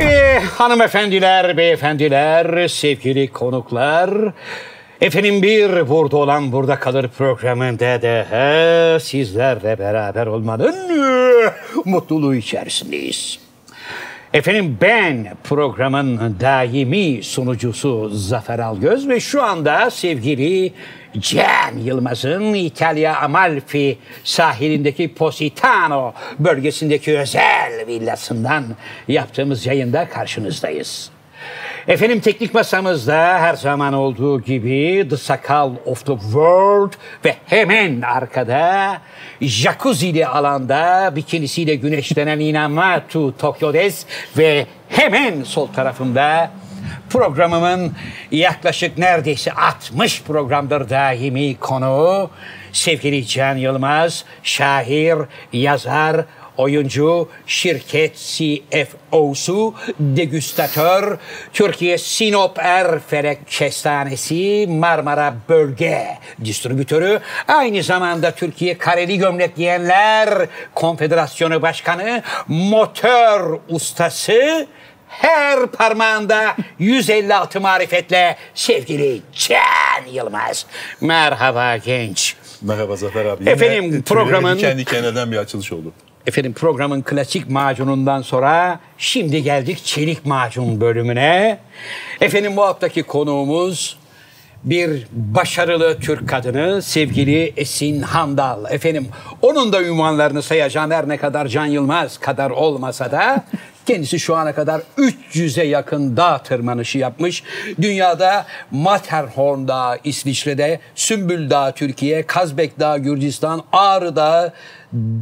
Ee, hanımefendiler, beyefendiler, sevgili konuklar. Efendim bir burada olan burada kalır programında da sizlerle beraber olmanın e, mutluluğu içerisindeyiz. Efendim ben programın daimi sunucusu Zafer Algöz ve şu anda sevgili Can Yılmaz'ın İtalya Amalfi sahilindeki Positano bölgesindeki özel villasından yaptığımız yayında karşınızdayız. Efendim teknik masamızda her zaman olduğu gibi The Sakal of the World ve hemen arkada jacuzzi'li alanda bikinisiyle güneşlenen Inamatu Tokyo'des ve hemen sol tarafımda programımın yaklaşık neredeyse 60 programdır daimi konuğu sevgili Can Yılmaz, şair, yazar, oyuncu, şirket CFO'su, degüstatör, Türkiye Sinop Erfelek Kestanesi, Marmara Bölge Distribütörü, aynı zamanda Türkiye Kareli Gömlek Giyenler Konfederasyonu Başkanı, motor ustası, her parmağında 156 marifetle sevgili Can Yılmaz. Merhaba genç. Merhaba Zafer abi. Yine Efendim, tüylerim programın- Kendi kendine bir açılış oldu. Efendim programın klasik macunundan sonra şimdi geldik çelik macun bölümüne. Efendim bu haftaki konuğumuz bir başarılı Türk kadını sevgili Esin Handal. Efendim onun da ünvanlarını sayacağım her ne kadar Can Yılmaz kadar olmasa da kendisi şu ana kadar 300'e yakın dağ tırmanışı yapmış. Dünyada Matterhorn Dağı İsviçre'de, Sümbül Dağı Türkiye, Kazbek Dağı Gürcistan, Ağrı Dağı,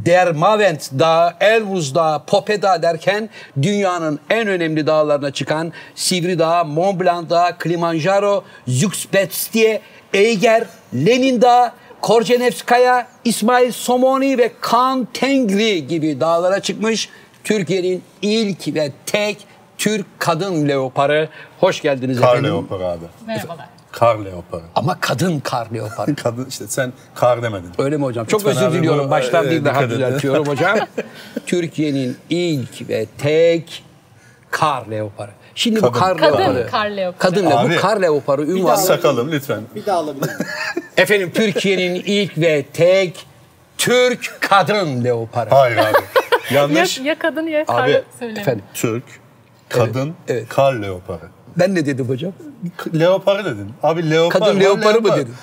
Dermavent Dağı, Elbrus Dağı, Pope Dağı derken dünyanın en önemli dağlarına çıkan Sivri Dağı, Mont Blanc Dağı, Kilimanjaro, Zugspetstiye, Eiger, Lenin Dağı, Korcenevskaya, İsmail Somoni ve Kan Tengri gibi dağlara çıkmış Türkiye'nin ilk ve tek Türk kadın leoparı. Hoş geldiniz Kar efendim. leoparı abi. Merhabalar. Kar leoparı. Ama kadın kar leoparı. Kadın işte sen kar demedin. Öyle mi hocam? Çok Lütfen özür diliyorum. bu, Baştan e, bir daha düzeltiyorum hocam. Türkiye'nin ilk ve tek kar leoparı. Şimdi bu Kadın. kar Kadın leoparı. kar leoparı. Kadın le- Abi, bu kar leoparı ünvanı. Sakalım lütfen. Bir daha alabilir? Efendim Türkiye'nin ilk ve tek Türk kadın leoparı. Hayır abi. Ya, Yanlış. ya kadın ya Abi, kar söyleme. Efendim Türk, kadın, evet. kar leoparı. ben ne dedim hocam? Leoparı dedin. Abi leopar Kadın leoparı mı leopar. dedin?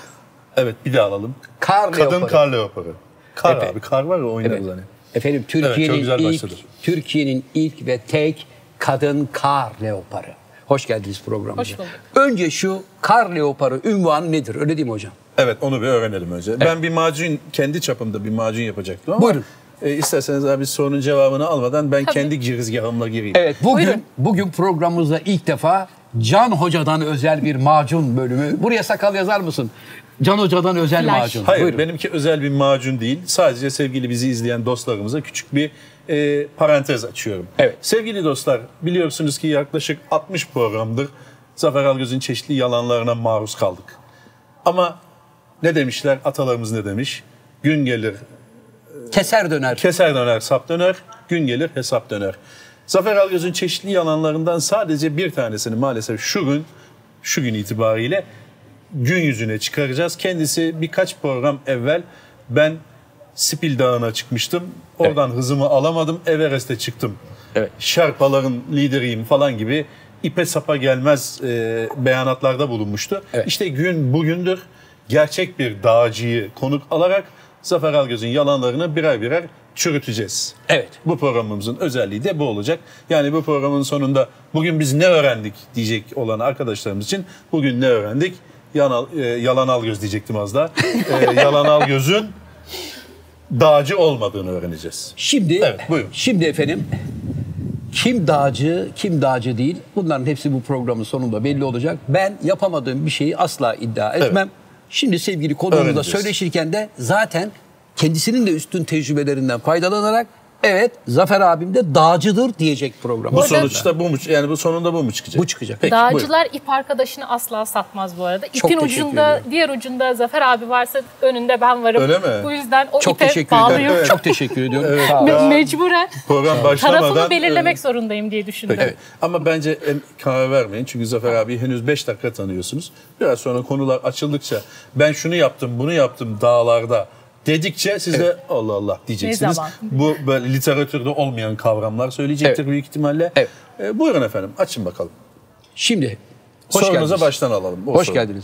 Evet bir daha alalım. Kar Kadın leoparı. kar leoparı. Kar Evet. abi kar var ya oynarız Evet. hani. Efendim Türkiye'nin güzel ilk. Türkiye'nin ilk ve tek kadın kar leoparı. Hoş geldiniz programımıza. Hoş bulduk. Önce şu kar leoparı ünvanı nedir? Öyle değil mi hocam? Evet onu bir öğrenelim önce. Ben bir macun kendi çapımda bir macun yapacaktım ama Buyurun. E, isterseniz abi sorunun cevabını almadan ben Tabii. kendi girizgahımla gireyim. Evet bugün Buyurun. bugün programımızda ilk defa Can Hoca'dan özel bir macun bölümü. Buraya sakal yazar mısın? Can Hoca'dan özel Flash. macun. Hayır Buyurun. benimki özel bir macun değil. Sadece sevgili bizi izleyen dostlarımıza küçük bir e, parantez açıyorum. Evet. Sevgili dostlar biliyorsunuz ki yaklaşık 60 programdır Zafer Algöz'ün çeşitli yalanlarına maruz kaldık. Ama ne demişler? Atalarımız ne demiş? Gün gelir Keser döner. keser döner sap döner, gün gelir hesap döner. Zafer Algöz'ün çeşitli yalanlarından sadece bir tanesini maalesef şu gün, şu gün itibariyle gün yüzüne çıkaracağız. Kendisi birkaç program evvel ben Spil Dağı'na çıkmıştım. Oradan hızımı alamadım. Everest'e çıktım. Evet. Şerpaların lideriyim falan gibi ipe sapa gelmez e, beyanatlarda bulunmuştu. Evet. İşte gün bugündür gerçek bir dağcıyı konuk alarak Zafer Algöz'ün yalanlarını birer birer çürüteceğiz. Evet. Bu programımızın özelliği de bu olacak. Yani bu programın sonunda bugün biz ne öğrendik diyecek olan arkadaşlarımız için bugün ne öğrendik? Yanal, e, yalan al göz diyecektim az daha. E, yalan al gözün dağcı olmadığını öğreneceğiz. Şimdi Evet, buyurun. Şimdi efendim kim dağcı, kim dağcı değil. Bunların hepsi bu programın sonunda belli olacak. Ben yapamadığım bir şeyi asla iddia etmem. Şimdi sevgili konuğumuzla söyleşirken de zaten kendisinin de üstün tecrübelerinden faydalanarak Evet Zafer abim de dağcıdır diyecek program. Bu sonuçta bu mu? Yani bu sonunda bu mu çıkacak? Bu çıkacak. Peki, Dağcılar ip arkadaşını asla satmaz bu arada. İpin teşekkür ucunda, ediyorum. diğer ucunda Zafer abi varsa önünde ben varım. Öyle mi? Bu yüzden o Çok ipe teşekkür ederim. bağlıyım. Çok teşekkür ediyorum. Sağ olun. Me- mecburen Program başlamadan... tarafımı belirlemek zorundayım diye düşündüm. Peki. Ama bence en karar vermeyin. Çünkü Zafer abi henüz 5 dakika tanıyorsunuz. Biraz sonra konular açıldıkça ben şunu yaptım, bunu yaptım dağlarda dedikçe siz de Allah Allah diyeceksiniz. zaman? Bu böyle literatürde olmayan kavramlar söyleyecektir Evet. büyük ihtimalle. Evet. Ee, buyurun efendim açın bakalım. Şimdi hoş Sorunuza geldiniz. baştan alalım. O Hoş soru. geldiniz.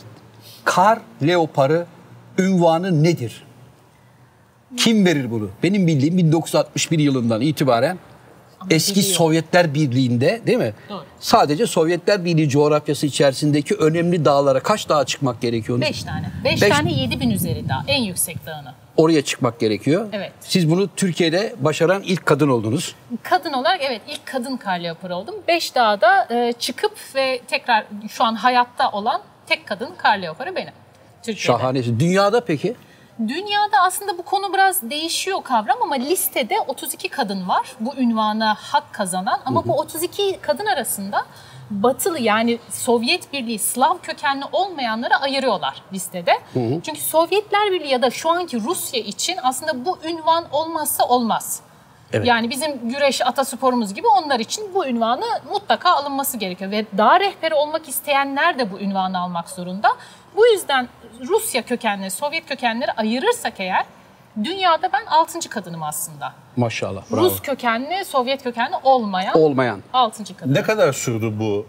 Kar leoparı ünvanı nedir? Kim verir bunu? Benim bildiğim 1961 yılından itibaren eski biliyor. Sovyetler Birliği'nde değil mi? Doğru. Sadece Sovyetler Birliği coğrafyası içerisindeki önemli dağlara kaç dağa çıkmak gerekiyor? Beş tane. Beş, Beş- tane yedi bin üzeri dağ. En yüksek dağını. Oraya çıkmak gerekiyor. Evet. Siz bunu Türkiye'de başaran ilk kadın oldunuz. Kadın olarak evet ilk kadın kar leoparı oldum. Beş dağda e, çıkıp ve tekrar şu an hayatta olan tek kadın kar leoparı benim. Türkiye'de. Şahanesi. Dünyada peki? Dünyada aslında bu konu biraz değişiyor kavram ama listede 32 kadın var bu ünvana hak kazanan ama bu 32 kadın arasında batılı yani Sovyet Birliği Slav kökenli olmayanları ayırıyorlar listede. Çünkü Sovyetler Birliği ya da şu anki Rusya için aslında bu ünvan olmazsa olmaz. Evet. Yani bizim güreş atasporumuz gibi onlar için bu ünvanı mutlaka alınması gerekiyor. Ve dağ rehberi olmak isteyenler de bu ünvanı almak zorunda. Bu yüzden Rusya kökenli, Sovyet kökenleri ayırırsak eğer dünyada ben 6. kadınım aslında. Maşallah. Bravo. Rus kökenli, Sovyet kökenli olmayan Olmayan. 6. kadın. Ne kadar sürdü bu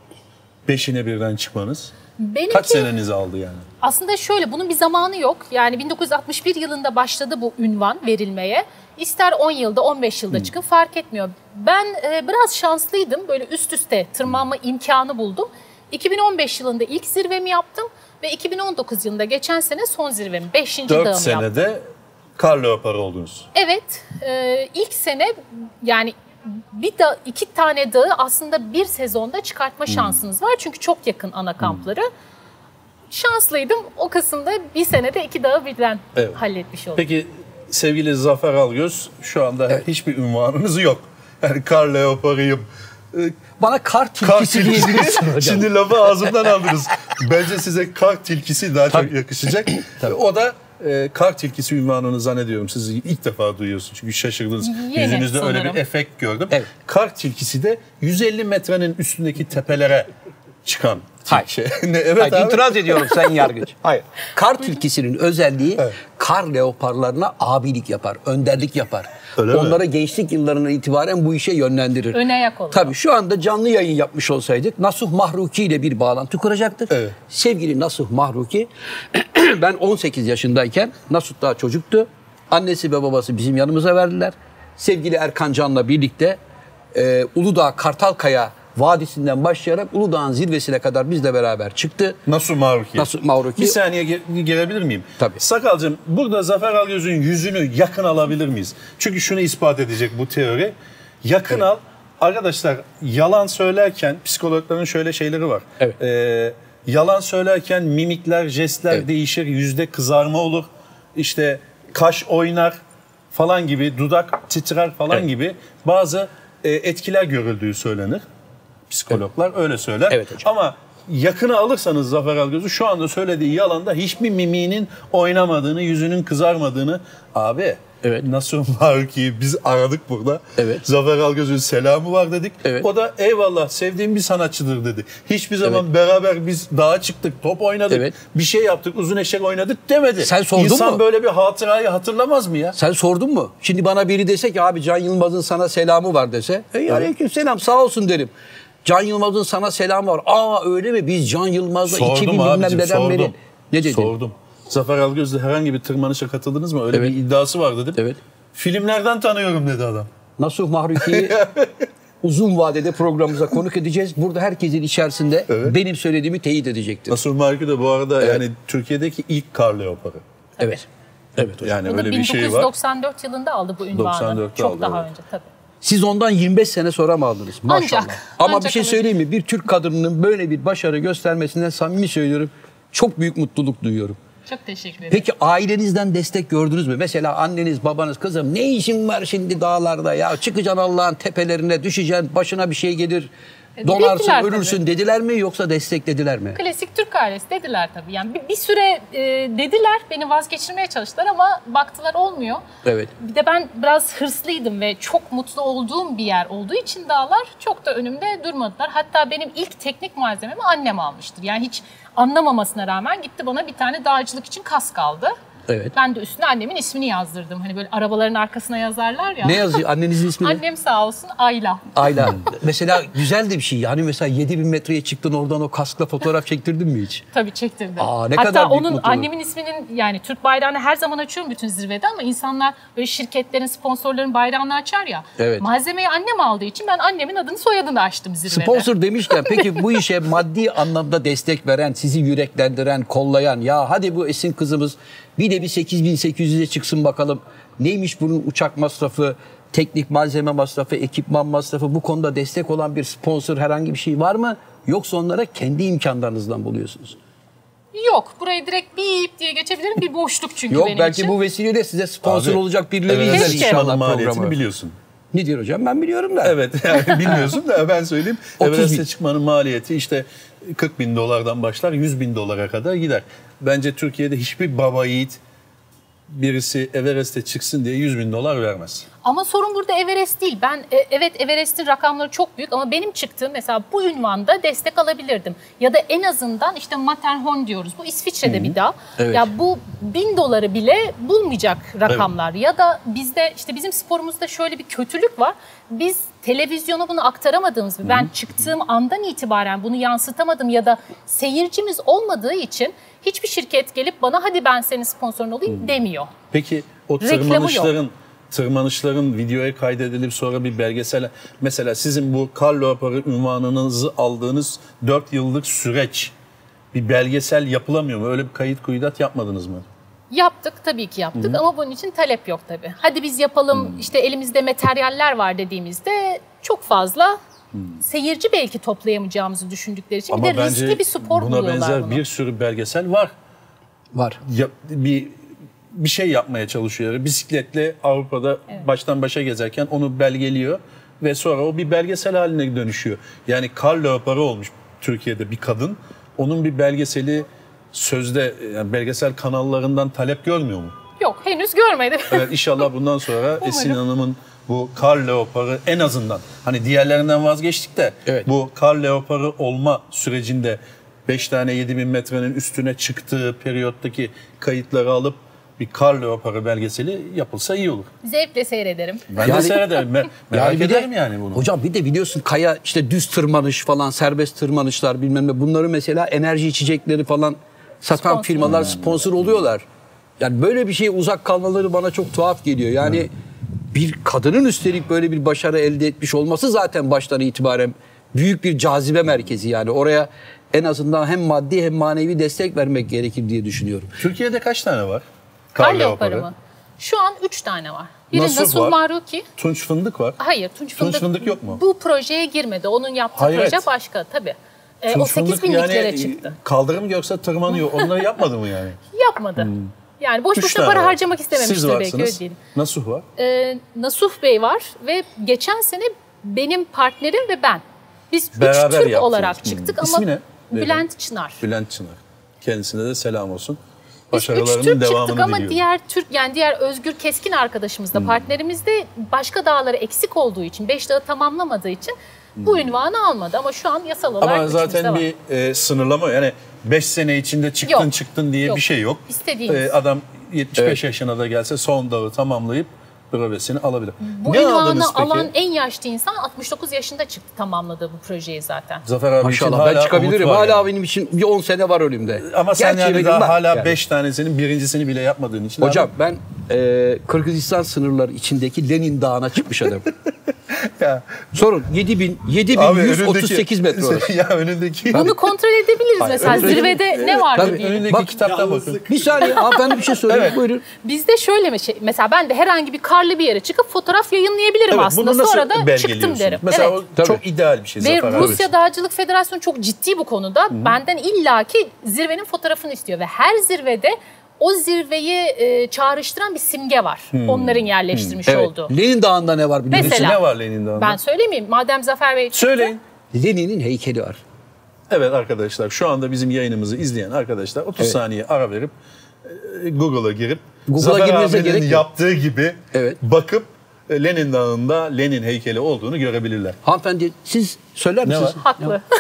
beşine birden çıkmanız? Benimki Kaç senenizi aldı yani? aslında şöyle bunun bir zamanı yok. Yani 1961 yılında başladı bu ünvan verilmeye. İster 10 yılda 15 yılda çıkın fark etmiyor. Ben e, biraz şanslıydım. Böyle üst üste tırmanma imkanı buldum. 2015 yılında ilk zirvemi yaptım ve 2019 yılında geçen sene son zirvemi 5. 4 dağımı yaptım. senede kar leoparı oldunuz. Evet, e, ilk sene yani bir da iki tane dağı aslında bir sezonda çıkartma şansınız var çünkü çok yakın ana kampları. Şanslıydım. O Kasım'da bir senede iki dağı birden Evet. halletmiş oldum. Peki sevgili Zafer Algöz şu anda hiçbir ünvanınız yok. Yani kar leoparıyım. Ee, Bana kar Kar tilkisi tilkisi. diyebilirsin hocam. Şimdi lafı ağzımdan aldınız. Bence size kar tilkisi daha çok yakışacak. O da e, kar tilkisi ünvanını zannediyorum siz ilk defa duyuyorsunuz. Çünkü şaşırdınız. Yeni Yüzünüzde öyle sanırım. bir efekt gördüm. Evet. Kar tilkisi de 150 metrenin üstündeki tepelere çıkan Hayır. şey. ne, evet Hayır, abi. itiraz ediyorum Sayın Yargıç. Hayır. Kar tilkisinin özelliği kar leoparlarına abilik yapar, önderlik yapar. Öyle mi? Onlara gençlik yıllarından itibaren bu işe yönlendirir. Ön ayak oluyor. Tabii şu anda canlı yayın yapmış olsaydık Nasuh Mahruki ile bir bağlantı kuracaktık. Evet. Sevgili Nasuh Mahruki, ben 18 yaşındayken Nasuh daha çocuktu. Annesi ve babası bizim yanımıza verdiler. Sevgili Erkan Can'la birlikte e, Uludağ Kartalkaya Vadisi'nden başlayarak Uludağ'ın zirvesine kadar bizle beraber çıktı. Nasıl Maruki? Nasıl Maruki? Bir saniye ge- gelebilir miyim? Tabii. Sakalcığım burada Zafer Algöz'ün yüzünü yakın alabilir miyiz? Çünkü şunu ispat edecek bu teori. Yakın al. Arkadaşlar yalan söylerken psikologların şöyle şeyleri var. Evet. Ee, yalan söylerken mimikler, jestler Evet. değişir. Yüzde kızarma olur. İşte kaş oynar falan gibi, dudak titrer falan Evet. gibi bazı e, etkiler görüldüğü söylenir. Psikologlar öyle söyler. Evet hocam. Ama yakını alırsanız Zafer Algöz'ü şu anda söylediği yalanda hiçbir mimiğinin oynamadığını, yüzünün kızarmadığını abi Evet. nasıl var ki biz aradık burada. Evet. Zafer Algöz'ün selamı var dedik. Evet. O da eyvallah sevdiğim bir sanatçıdır dedi. Hiçbir zaman beraber biz dağa çıktık, top oynadık, Evet. bir şey yaptık, uzun eşek oynadık demedi. Sen sordun İnsan mu? böyle bir hatırayı hatırlamaz mı ya? Sen sordun mu? Şimdi bana biri dese ki abi Can Yılmaz'ın sana selamı var dese. Ey aleyküm selam sağ olsun derim. Can Yılmaz'ın sana selamı var. Aa öyle mi? Biz Can Yılmaz'la 2000 Sordum bilmem abicim, neden sordum. beri. Ne dedin? Sordum. Zafer Algöz'le herhangi bir tırmanışa katıldınız mı? Öyle Evet. bir iddiası var dedim. Evet. Filmlerden tanıyorum dedi adam. Nasuh Mahruki'yi uzun vadede programımıza konuk edeceğiz. Burada herkesin içerisinde benim söylediğimi teyit edecektir. Nasıl Marki de bu arada yani Türkiye'deki ilk kar leoparı. Evet. Evet hocam. Yani Bu da öyle bir şey var. 1994 yılında aldı bu ünvanı. 94'te Çok aldı, daha evet. önce tabii. Siz ondan 25 sene sonra mı aldınız? Maşallah. Ancak, Ama ancak bir şey öyle. söyleyeyim mi? Bir Türk kadınının böyle bir başarı göstermesinden samimi söylüyorum. Çok büyük mutluluk duyuyorum. Çok teşekkür ederim. Peki ailenizden destek gördünüz mü? Mesela anneniz, babanız, kızım ne işin var şimdi dağlarda ya? Çıkacaksın Allah'ın tepelerine, düşeceksin, başına bir şey gelir. E, Donarsın, dediler ölürsün tabii. dediler mi yoksa desteklediler mi? Klasik Türk ailesi dediler tabii. Yani bir, bir süre e, dediler, beni vazgeçirmeye çalıştılar ama baktılar olmuyor. Evet. Bir de ben biraz hırslıydım ve çok mutlu olduğum bir yer olduğu için dağlar çok da önümde durmadılar. Hatta benim ilk teknik malzememi annem almıştır. Yani hiç anlamamasına rağmen gitti bana bir tane dağcılık için kask aldı. Evet. Ben de üstüne annemin ismini yazdırdım. Hani böyle arabaların arkasına yazarlar ya. Ne yazıyor? Annenizin ismi ne? Annem sağ olsun Ayla. Ayla. mesela güzel de bir şey. Hani mesela 7000 metreye çıktın oradan o kaskla fotoğraf çektirdin mi hiç? Tabii çektirdim. Aa, ne Hatta kadar onun mutluluk. annemin isminin yani Türk bayrağını her zaman açıyorum bütün zirvede ama insanlar böyle şirketlerin, sponsorların bayrağını açar ya. Evet. Malzemeyi annem aldığı için ben annemin adını soyadını açtım zirvede. Sponsor demişken peki bu işe maddi anlamda destek veren, sizi yüreklendiren, kollayan ya hadi bu Esin kızımız bir de bir 8800'e çıksın bakalım. Neymiş bunun uçak masrafı, teknik malzeme masrafı, ekipman masrafı bu konuda destek olan bir sponsor herhangi bir şey var mı? Yoksa onlara kendi imkanlarınızdan buluyorsunuz. Yok burayı direkt bip diye geçebilirim bir boşluk çünkü Yok benim belki için. bu vesileyle size sponsor Abi, olacak birileri Everest izler inşallah programı. biliyorsun. Ne diyor hocam ben biliyorum da. Evet yani bilmiyorsun da ben söyleyeyim. 30 bin. Everest'e çıkmanın maliyeti işte 40 bin dolardan başlar 100 bin dolara kadar gider. Bence Türkiye'de hiçbir baba yiğit birisi Everest'e çıksın diye 100 bin dolar vermez. Ama sorun burada Everest değil. Ben e, evet Everest'in rakamları çok büyük ama benim çıktığım mesela bu ünvanda destek alabilirdim. Ya da en azından işte Matterhorn diyoruz. Bu İsviçre'de bir dağ. Evet. Ya bu bin doları bile bulmayacak rakamlar. Ya da bizde işte bizim sporumuzda şöyle bir kötülük var. Biz televizyona bunu aktaramadığımız gibi ben çıktığım andan itibaren bunu yansıtamadım ya da seyircimiz olmadığı için hiçbir şirket gelip bana hadi ben senin sponsorun olayım demiyor. Peki o tırmanışların tırmanışların videoya kaydedilip sonra bir belgesel mesela sizin bu kar leoparı ünvanınızı aldığınız 4 yıllık süreç bir belgesel yapılamıyor mu? Öyle bir kayıt kuyudat yapmadınız mı? Yaptık tabii ki yaptık ama bunun için talep yok tabii. Hadi biz yapalım işte elimizde materyaller var dediğimizde çok fazla seyirci belki toplayamayacağımızı düşündükleri için bir de riskli bir spor buna buluyorlar benzer bunu. bir sürü belgesel var. Var. Ya, bir bir şey yapmaya çalışıyor. Bisikletle Avrupa'da baştan başa gezerken onu belgeliyor ve sonra o bir belgesel haline dönüşüyor. Yani kar leoparı olmuş Türkiye'de bir kadın. Onun bir belgeseli sözde yani belgesel kanallarından talep görmüyor mu? Yok henüz görmedim. Evet inşallah bundan sonra Esin Hanım'ın bu kar leoparı en azından hani diğerlerinden vazgeçtik de Evet. bu kar leoparı olma sürecinde 5 tane 7000 metrenin üstüne çıktığı periyottaki kayıtları alıp bir kar leoparı belgeseli yapılsa iyi olur. Zevkle seyrederim. Ben Yani- de seyrederim. Me- merak bir de- ederim yani bunu. Hocam bir de biliyorsun kaya işte düz tırmanış falan serbest tırmanışlar bilmem ne bunları mesela enerji içecekleri falan satan Sponsor. firmalar sponsor oluyorlar. Yani böyle bir şeye uzak kalmaları bana çok tuhaf geliyor. Yani bir kadının üstelik böyle bir başarı elde etmiş olması zaten baştan itibaren büyük bir cazibe merkezi yani. Oraya en azından hem maddi hem manevi destek vermek gerekir diye düşünüyorum. Türkiye'de kaç tane var? Kar leoparı mı? Şu an 3 tane var. Biri Nasuh Nasuh var. Maruki. Tunç fındık var. Hayır Tunç Fındık. Fındık yok mu? Bu projeye girmedi. Onun yaptığı Hayret. proje başka tabii. E, o Tunç 8 fındık binliklere yani çıktı. Kaldırım yoksa tırmanıyor. Onları yapmadı mı yani? Yapmadı. Yani boş Üç boşuna para var. harcamak istememiştir Siz belki öyle varsınız. değil. Nasuh var. Ee, Nasuh Bey var ve geçen sene benim partnerim ve ben. Biz üç Beraber Türk yaptınız. olarak Hı. çıktık İsmi ama ne? Bülent Çınar. Bülent Çınar. Kendisine de selam olsun. Biz üç Başarılarının Türk devamını çıktık ama diliyorum. diğer Türk yani diğer Özgür Keskin arkadaşımız da partnerimiz de başka dağları eksik olduğu için, beş dağı tamamlamadığı için bu ünvanı almadı ama şu an yasal olarak Ama zaten bir e, sınırlama yani 5 sene içinde çıktın Yok. çıktın diye Yok. bir şey yok. İstediğiniz. E, adam 75 Evet. yaşına da gelse son dağı tamamlayıp brevesini alabilir. bu ne aldınız peki? alan en yaşlı insan 69 yaşında çıktı tamamladığı bu projeyi zaten. Zafer abi için Maşallah hala ben çıkabilirim. umut var Hala yani. benim için bir 10 sene var önümde. Ama sen Gerçi yani benim daha var hala yani. 5 tanesinin birincisini bile yapmadığın için. Hocam ben e, Kırgızistan sınırları içindeki Lenin Dağı'na çıkmış adam. Ya. Sorun 7000 Abi 7138 metre orası. ya önündeki Bunu kontrol edebiliriz mesela önündeki- zirvede ne vardı Tabii. diye. önündeki Bak- kitapta bakın. Bir saniye hanımefendi bir şey söyleyeyim Evet. buyurun. Bizde şöyle bir şey. Mesela ben de herhangi bir karlı bir yere çıkıp fotoğraf yayınlayabilirim Evet, aslında. bunu nasıl Sonra da çıktım derim. Mesela evet. o Tabii. çok ideal bir şey Ve Zafer abi. Rusya Dağcılık Federasyonu çok ciddi bu konuda. Benden illaki zirvenin fotoğrafını istiyor ve her zirvede o zirveyi e, çağrıştıran bir simge var. Onların yerleştirmiş Evet. olduğu. Lenin Dağı'nda ne var biliyor musun? Mesela- Ne var Lenin Dağı'nda? Ben söylemeyeyim. Madem Zafer Bey çıktı. Söyleyin. Lenin'in heykeli var. Evet arkadaşlar şu anda bizim yayınımızı izleyen arkadaşlar 30 Evet. saniye ara verip e, Google'a girip Google'a Zafer abinin gerek yok. yaptığı gibi Evet. bakıp e, Lenin Dağı'nda Lenin heykeli olduğunu görebilirler. Hanımefendi siz söyler Ne misiniz? var? Haklı.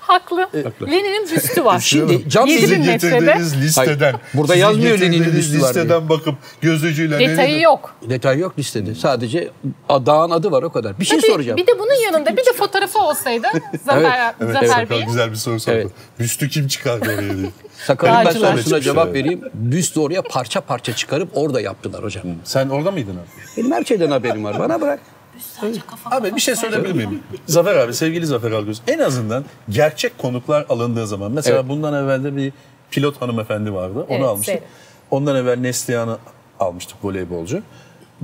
Haklı. Lenin'in büstü var. Şimdi cam Yedi sizin bin metrede. listeden. Hayır, burada sizin yazmıyor Lenin'in büstü var diye. listeden bakıp gözücüyle Detayı Lenin'in- yok. Detay yok listede. Sadece dağın adı var o kadar. Bir şey soracağım. Bir de bunun yanında bir de fotoğrafı olsaydı Zafer, Evet, Zafer Sakal Bey'in. güzel bir soru sordu. Evet. Büstü kim çıkardı oraya diye. Sakalın ben sorusuna cevap Evet. vereyim. Büstü oraya parça parça çıkarıp orada yaptılar hocam. Sen orada mıydın abi? Benim her şeyden haberim var. Bana bırak. Abi bir şey söyleyebilir miyim? Zafer abi, sevgili Zafer Algöz. En azından gerçek konuklar alındığı zaman. Mesela Evet. bundan evvel de bir pilot hanımefendi vardı. Onu Evet, almıştık. Zeynep. Ondan evvel Neslihan'ı almıştık voleybolcu.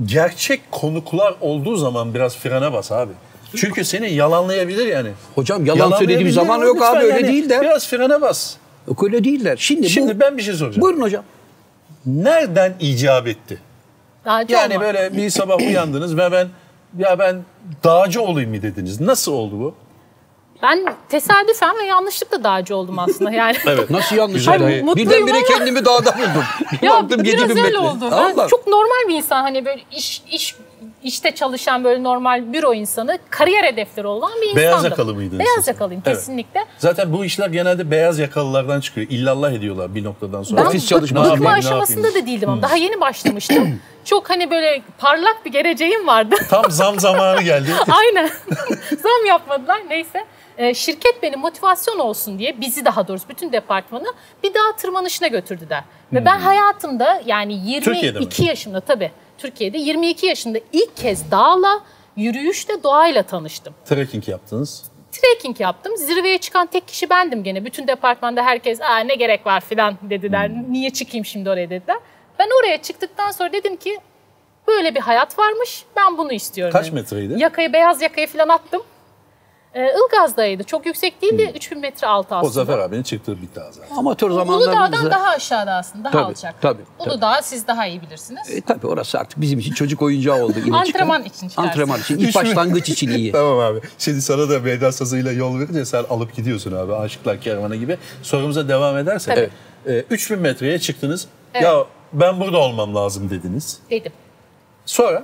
Gerçek konuklar olduğu zaman biraz frene bas abi. Çünkü seni yalanlayabilir yani. Hocam yalan Yalanlayabilir söylediğim zaman ama yok lütfen abi öyle yani değil de. Biraz frene bas. Yok öyle değiller. Şimdi, Şimdi bu... ben bir şey soracağım. Buyurun hocam. Nereden icap etti? Dağcı Yani böyle bir sabah uyandınız ve ben ya ben dağcı olayım mı dediniz. Nasıl oldu bu? Ben tesadüfen ve yanlışlıkla dağcı oldum aslında yani. Evet. Nasıl yanlış? Ay, mutluyum Birdenbire ama- kendimi dağda buldum. Ya baktım biraz 7000 öyle metre. oldu. Ben Allah. çok normal bir insan hani böyle iş iş işte çalışan böyle normal büro insanı kariyer hedefleri olan bir insandım. Beyaz yakalı mıydınız Beyaz siz? yakalıyım Evet. kesinlikle. Zaten bu işler genelde beyaz yakalılardan çıkıyor. İllallah ediyorlar bir noktadan sonra. Ben Ofis bık- çalışması bıkma aşamasında da değildim ama daha yeni başlamıştım. çok hani böyle parlak bir geleceğim vardı. Tam zam zamanı geldi. Aynen. Zam yapmadılar. Neyse. Ee, şirket beni motivasyon olsun diye bizi daha doğrusu bütün departmanı bir dağ tırmanışına götürdüler. Ve ben hayatımda yani 22 Hmm. Türkiye'de mi? yaşımda tabii Türkiye'de 22 yaşında ilk kez dağla yürüyüşle doğayla tanıştım. Trekking yaptınız. Trekking yaptım. Zirveye çıkan tek kişi bendim gene. Bütün departmanda herkes Aa, ne gerek var filan dediler. Hmm. Niye çıkayım şimdi oraya dediler. Ben oraya çıktıktan sonra dedim ki böyle bir hayat varmış. Ben bunu istiyorum. Kaç dedim. metreydi? Yakayı beyaz yakayı falan attım. Ee, Ilgaz'daydı. Çok yüksek değildi. 3000 metre altı Hmm. O aslında. Zafer abinin çıktığı bir dağ zaten. Amatör Uludağ'dan zamanlarımızda... daha aşağıda aslında. Daha Tabii, alçak. tabii, tabii. Uludağ siz daha iyi bilirsiniz. E, tabii orası artık bizim için çocuk oyuncağı oldu. Antrenman için çıkarsın. Antrenman için. İlk başlangıç için iyi. Tamam abi. Şimdi sana da veda sazıyla yol verince sen alıp gidiyorsun abi. Aşıklar Kervanı gibi. Sorumuza devam edersek. Tabii. e, 3000 metreye çıktınız. Evet. Ya ben burada olmam lazım dediniz. Dedim. Sonra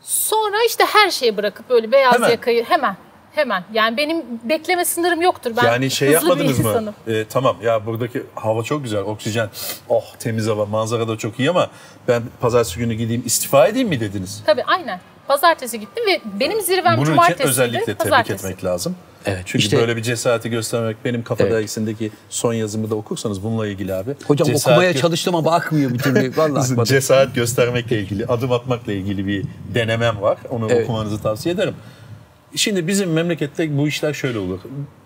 Sonra işte her şeyi bırakıp böyle beyaz Hemen. yakayı hemen hemen. Yani benim bekleme sınırım yoktur. Ben yani şey yapmadınız mı? insanım. E, tamam ya buradaki hava çok güzel, oksijen, oh temiz hava, manzara da çok iyi ama ben pazartesi günü gideyim istifa edeyim mi dediniz? Tabii aynen. Pazartesi gittim ve benim zirvem Bunun cumartesiydi. için özellikle tebrik Pazartesi. etmek lazım. Evet, Çünkü işte- böyle bir cesareti göstermek benim kafa Evet. dergisindeki son yazımı da okursanız bununla ilgili abi. Hocam Cesaret okumaya gö- çalıştım ama akmıyor bir türlü. Vallahi. Cesaret göstermekle ilgili, adım atmakla ilgili bir denemem var. Onu Evet. okumanızı tavsiye ederim. Şimdi bizim memlekette bu işler şöyle olur.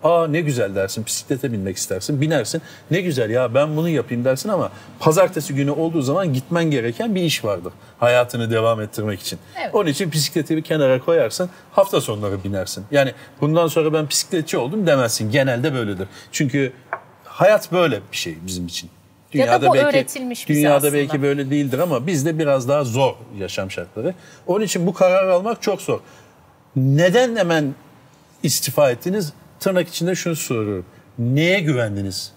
Aa ne güzel dersin, bisiklete binmek istersin, binersin. Ne güzel ya ben bunu yapayım dersin ama pazartesi günü olduğu zaman gitmen gereken bir iş vardır. Hayatını devam ettirmek için. Evet. Onun için bisikleti bir kenara koyarsın, hafta sonları binersin. Yani bundan sonra ben bisikletçi oldum demezsin. Genelde böyledir. Çünkü hayat böyle bir şey bizim için. Ya da bu öğretilmiş bize dünyada aslında. belki böyle değildir ama bizde biraz daha zor yaşam şartları. Onun için bu kararı almak çok zor. Neden hemen istifa ettiniz? Tırnak içinde şunu soruyorum. Neye güvendiniz?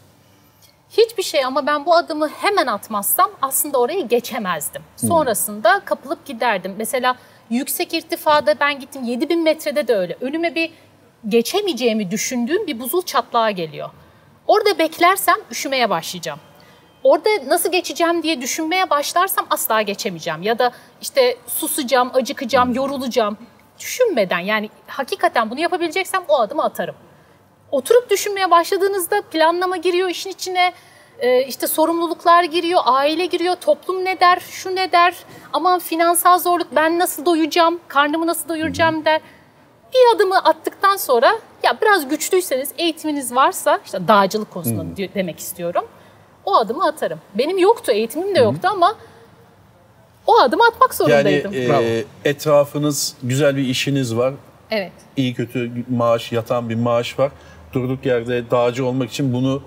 Hiçbir şey ama ben bu adımı hemen atmazsam aslında orayı geçemezdim. Sonrasında kapılıp giderdim. Mesela yüksek irtifada ben gittim 7000 metrede de öyle. Önüme bir geçemeyeceğimi düşündüğüm bir buzul çatlağı geliyor. Orada beklersem üşümeye başlayacağım. Orada nasıl geçeceğim diye düşünmeye başlarsam asla geçemeyeceğim. Ya da işte susacağım, acıkacağım, yorulacağım. Düşünmeden yani hakikaten bunu yapabileceksem o adımı atarım oturup düşünmeye başladığınızda planlama giriyor işin içine. Ee, işte sorumluluklar giriyor, aile giriyor, toplum ne der, şu ne der, aman finansal zorluk ben nasıl doyacağım, karnımı nasıl doyuracağım der. Bir adımı attıktan sonra ya biraz güçlüyseniz, eğitiminiz varsa, işte dağcılık konusunda diyor- demek istiyorum. O adımı atarım. Benim yoktu, eğitimim de yoktu ama o adımı atmak Yani zorundaydım. e, Bravo. etrafınız, güzel bir işiniz var. evet. iyi kötü maaş, yatan bir maaş var. Durduk yerde dağcı olmak için bunu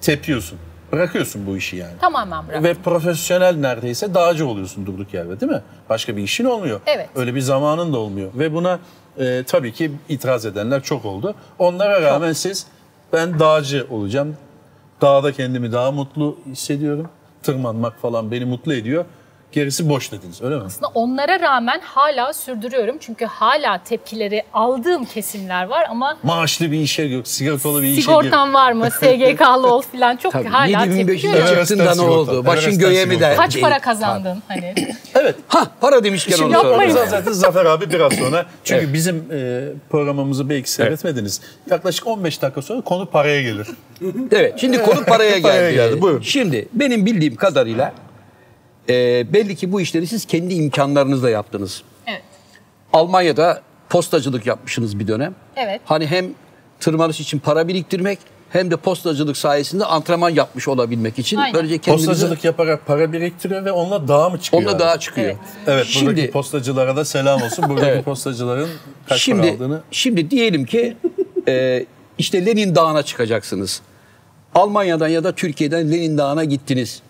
tepiyorsun. bırakıyorsun bu işi yani. Tamamen bırak. Ve profesyonel neredeyse dağcı oluyorsun durduk yerde değil mi? Başka bir işin olmuyor. Evet. Öyle bir zamanın da olmuyor. Ve buna e, tabii ki itiraz edenler çok oldu. Onlara rağmen siz ben dağcı olacağım. Dağda kendimi daha mutlu hissediyorum. Tırmanmak falan beni mutlu ediyor. Gerisi boş dediniz öyle mi? Aslında onlara rağmen hala sürdürüyorum. Çünkü hala tepkileri aldığım kesimler var ama Maaşlı bir işe yok, sigortalı bir işe gir. sigortan var mı, SGK'lı ol falan çok Tabii, hala tepki 7500 görüyorum. Evet. çıktın da ne oldu? Başın göğe mi de? Kaç para kazandın hani? Evet. Ha para demişken Şimdi onu sorayım. Zaten Zafer abi biraz sonra. Çünkü bizim e, programımızı belki seyretmediniz. Yaklaşık 15 dakika sonra konu paraya gelir. Evet şimdi konu paraya geldi. Paraya geldi, buyurun. Şimdi benim bildiğim kadarıyla e, belli ki bu işleri siz kendi imkanlarınızla yaptınız. Evet. Almanya'da postacılık yapmışsınız bir dönem. Evet. Hani hem tırmanış için para biriktirmek hem de postacılık sayesinde antrenman yapmış olabilmek için Aynen. böylece kendinizi Postacılık yaparak para biriktiriyor ve onunla dağa mı çıkıyor? onunla daha çıkıyor. Evet. Evet buradaki Şimdi postacılara da selam olsun. Buradaki Evet. postacıların kaç para şimdi aldığını. şimdi diyelim ki e, işte Lenin Dağı'na çıkacaksınız. Almanya'dan ya da Türkiye'den Lenin Dağı'na gittiniz.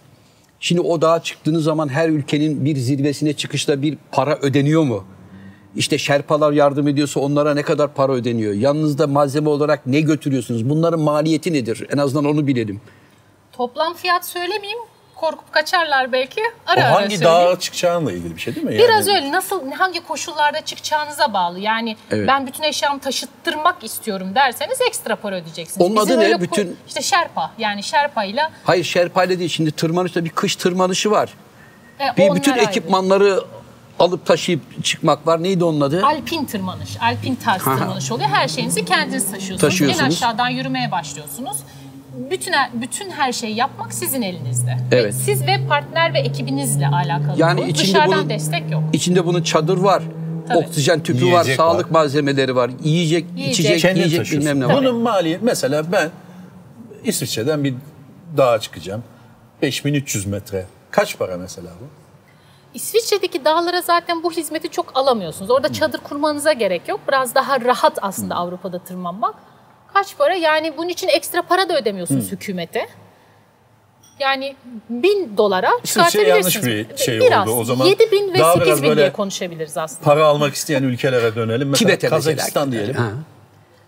Şimdi o dağa çıktığınız zaman her ülkenin bir zirvesine çıkışta bir para ödeniyor mu? İşte Şerpalar yardım ediyorsa onlara ne kadar para ödeniyor? Yanınızda malzeme olarak ne götürüyorsunuz? Bunların maliyeti nedir? En azından onu bilelim. Toplam fiyat söylemeyeyim. Korkup kaçarlar belki. Ara O ara hangi söyleyeyim. dağa çıkacağınla ilgili bir şey değil mi? Biraz Yani öyle nasıl hangi koşullarda çıkacağınıza bağlı. Yani Evet. ben bütün eşyamı taşıttırmak istiyorum derseniz ekstra para ödeyeceksiniz. Onun adı Bizim ne? öyle ko- Bütün- işte Şerpa yani Şerpa ile Hayır Şerpayla değil. Şimdi tırmanışta bir kış tırmanışı var. e, Bir bütün ayrı. ekipmanları alıp taşıyıp çıkmak var. Neydi onun adı? Alpin tırmanış, alpin tarz tırmanış oluyor. Her şeyinizi kendiniz taşıyorsunuz. Taşıyorsunuz. En aşağıdan yürümeye başlıyorsunuz. Bütün bütün her şeyi yapmak sizin elinizde. Evet. Ve siz ve partner ve ekibinizle alakalı. Yani bu. içinde Dışarıdan bunun- destek yok. İçinde bunun çadır var. Tabii. Oksijen tüpü var, Yiyecek sağlık var. malzemeleri var, yiyecek, Yiyecek. içecek, Kendin yiyecek taşıyorsun. bilmem ne var. Bunun maliyeti mesela ben İsviçre'den bir dağa çıkacağım. 5300 metre. Kaç para mesela bu? İsviçre'deki dağlara zaten bu hizmeti çok alamıyorsunuz. Orada çadır kurmanıza gerek yok. Biraz daha rahat aslında Avrupa'da tırmanmak. Kaç para? Yani bunun için ekstra para da ödemiyorsunuz hükümete. Yani bin dolara İsviçre yanlış çıkartabilirsiniz. bir şey biraz. oldu. O zaman 7 bin ve daha 8 biraz bin diye konuşabiliriz aslında. Para almak isteyen ülkelere dönelim. Mesela Tibet'e Kazakistan diyelim. Ha.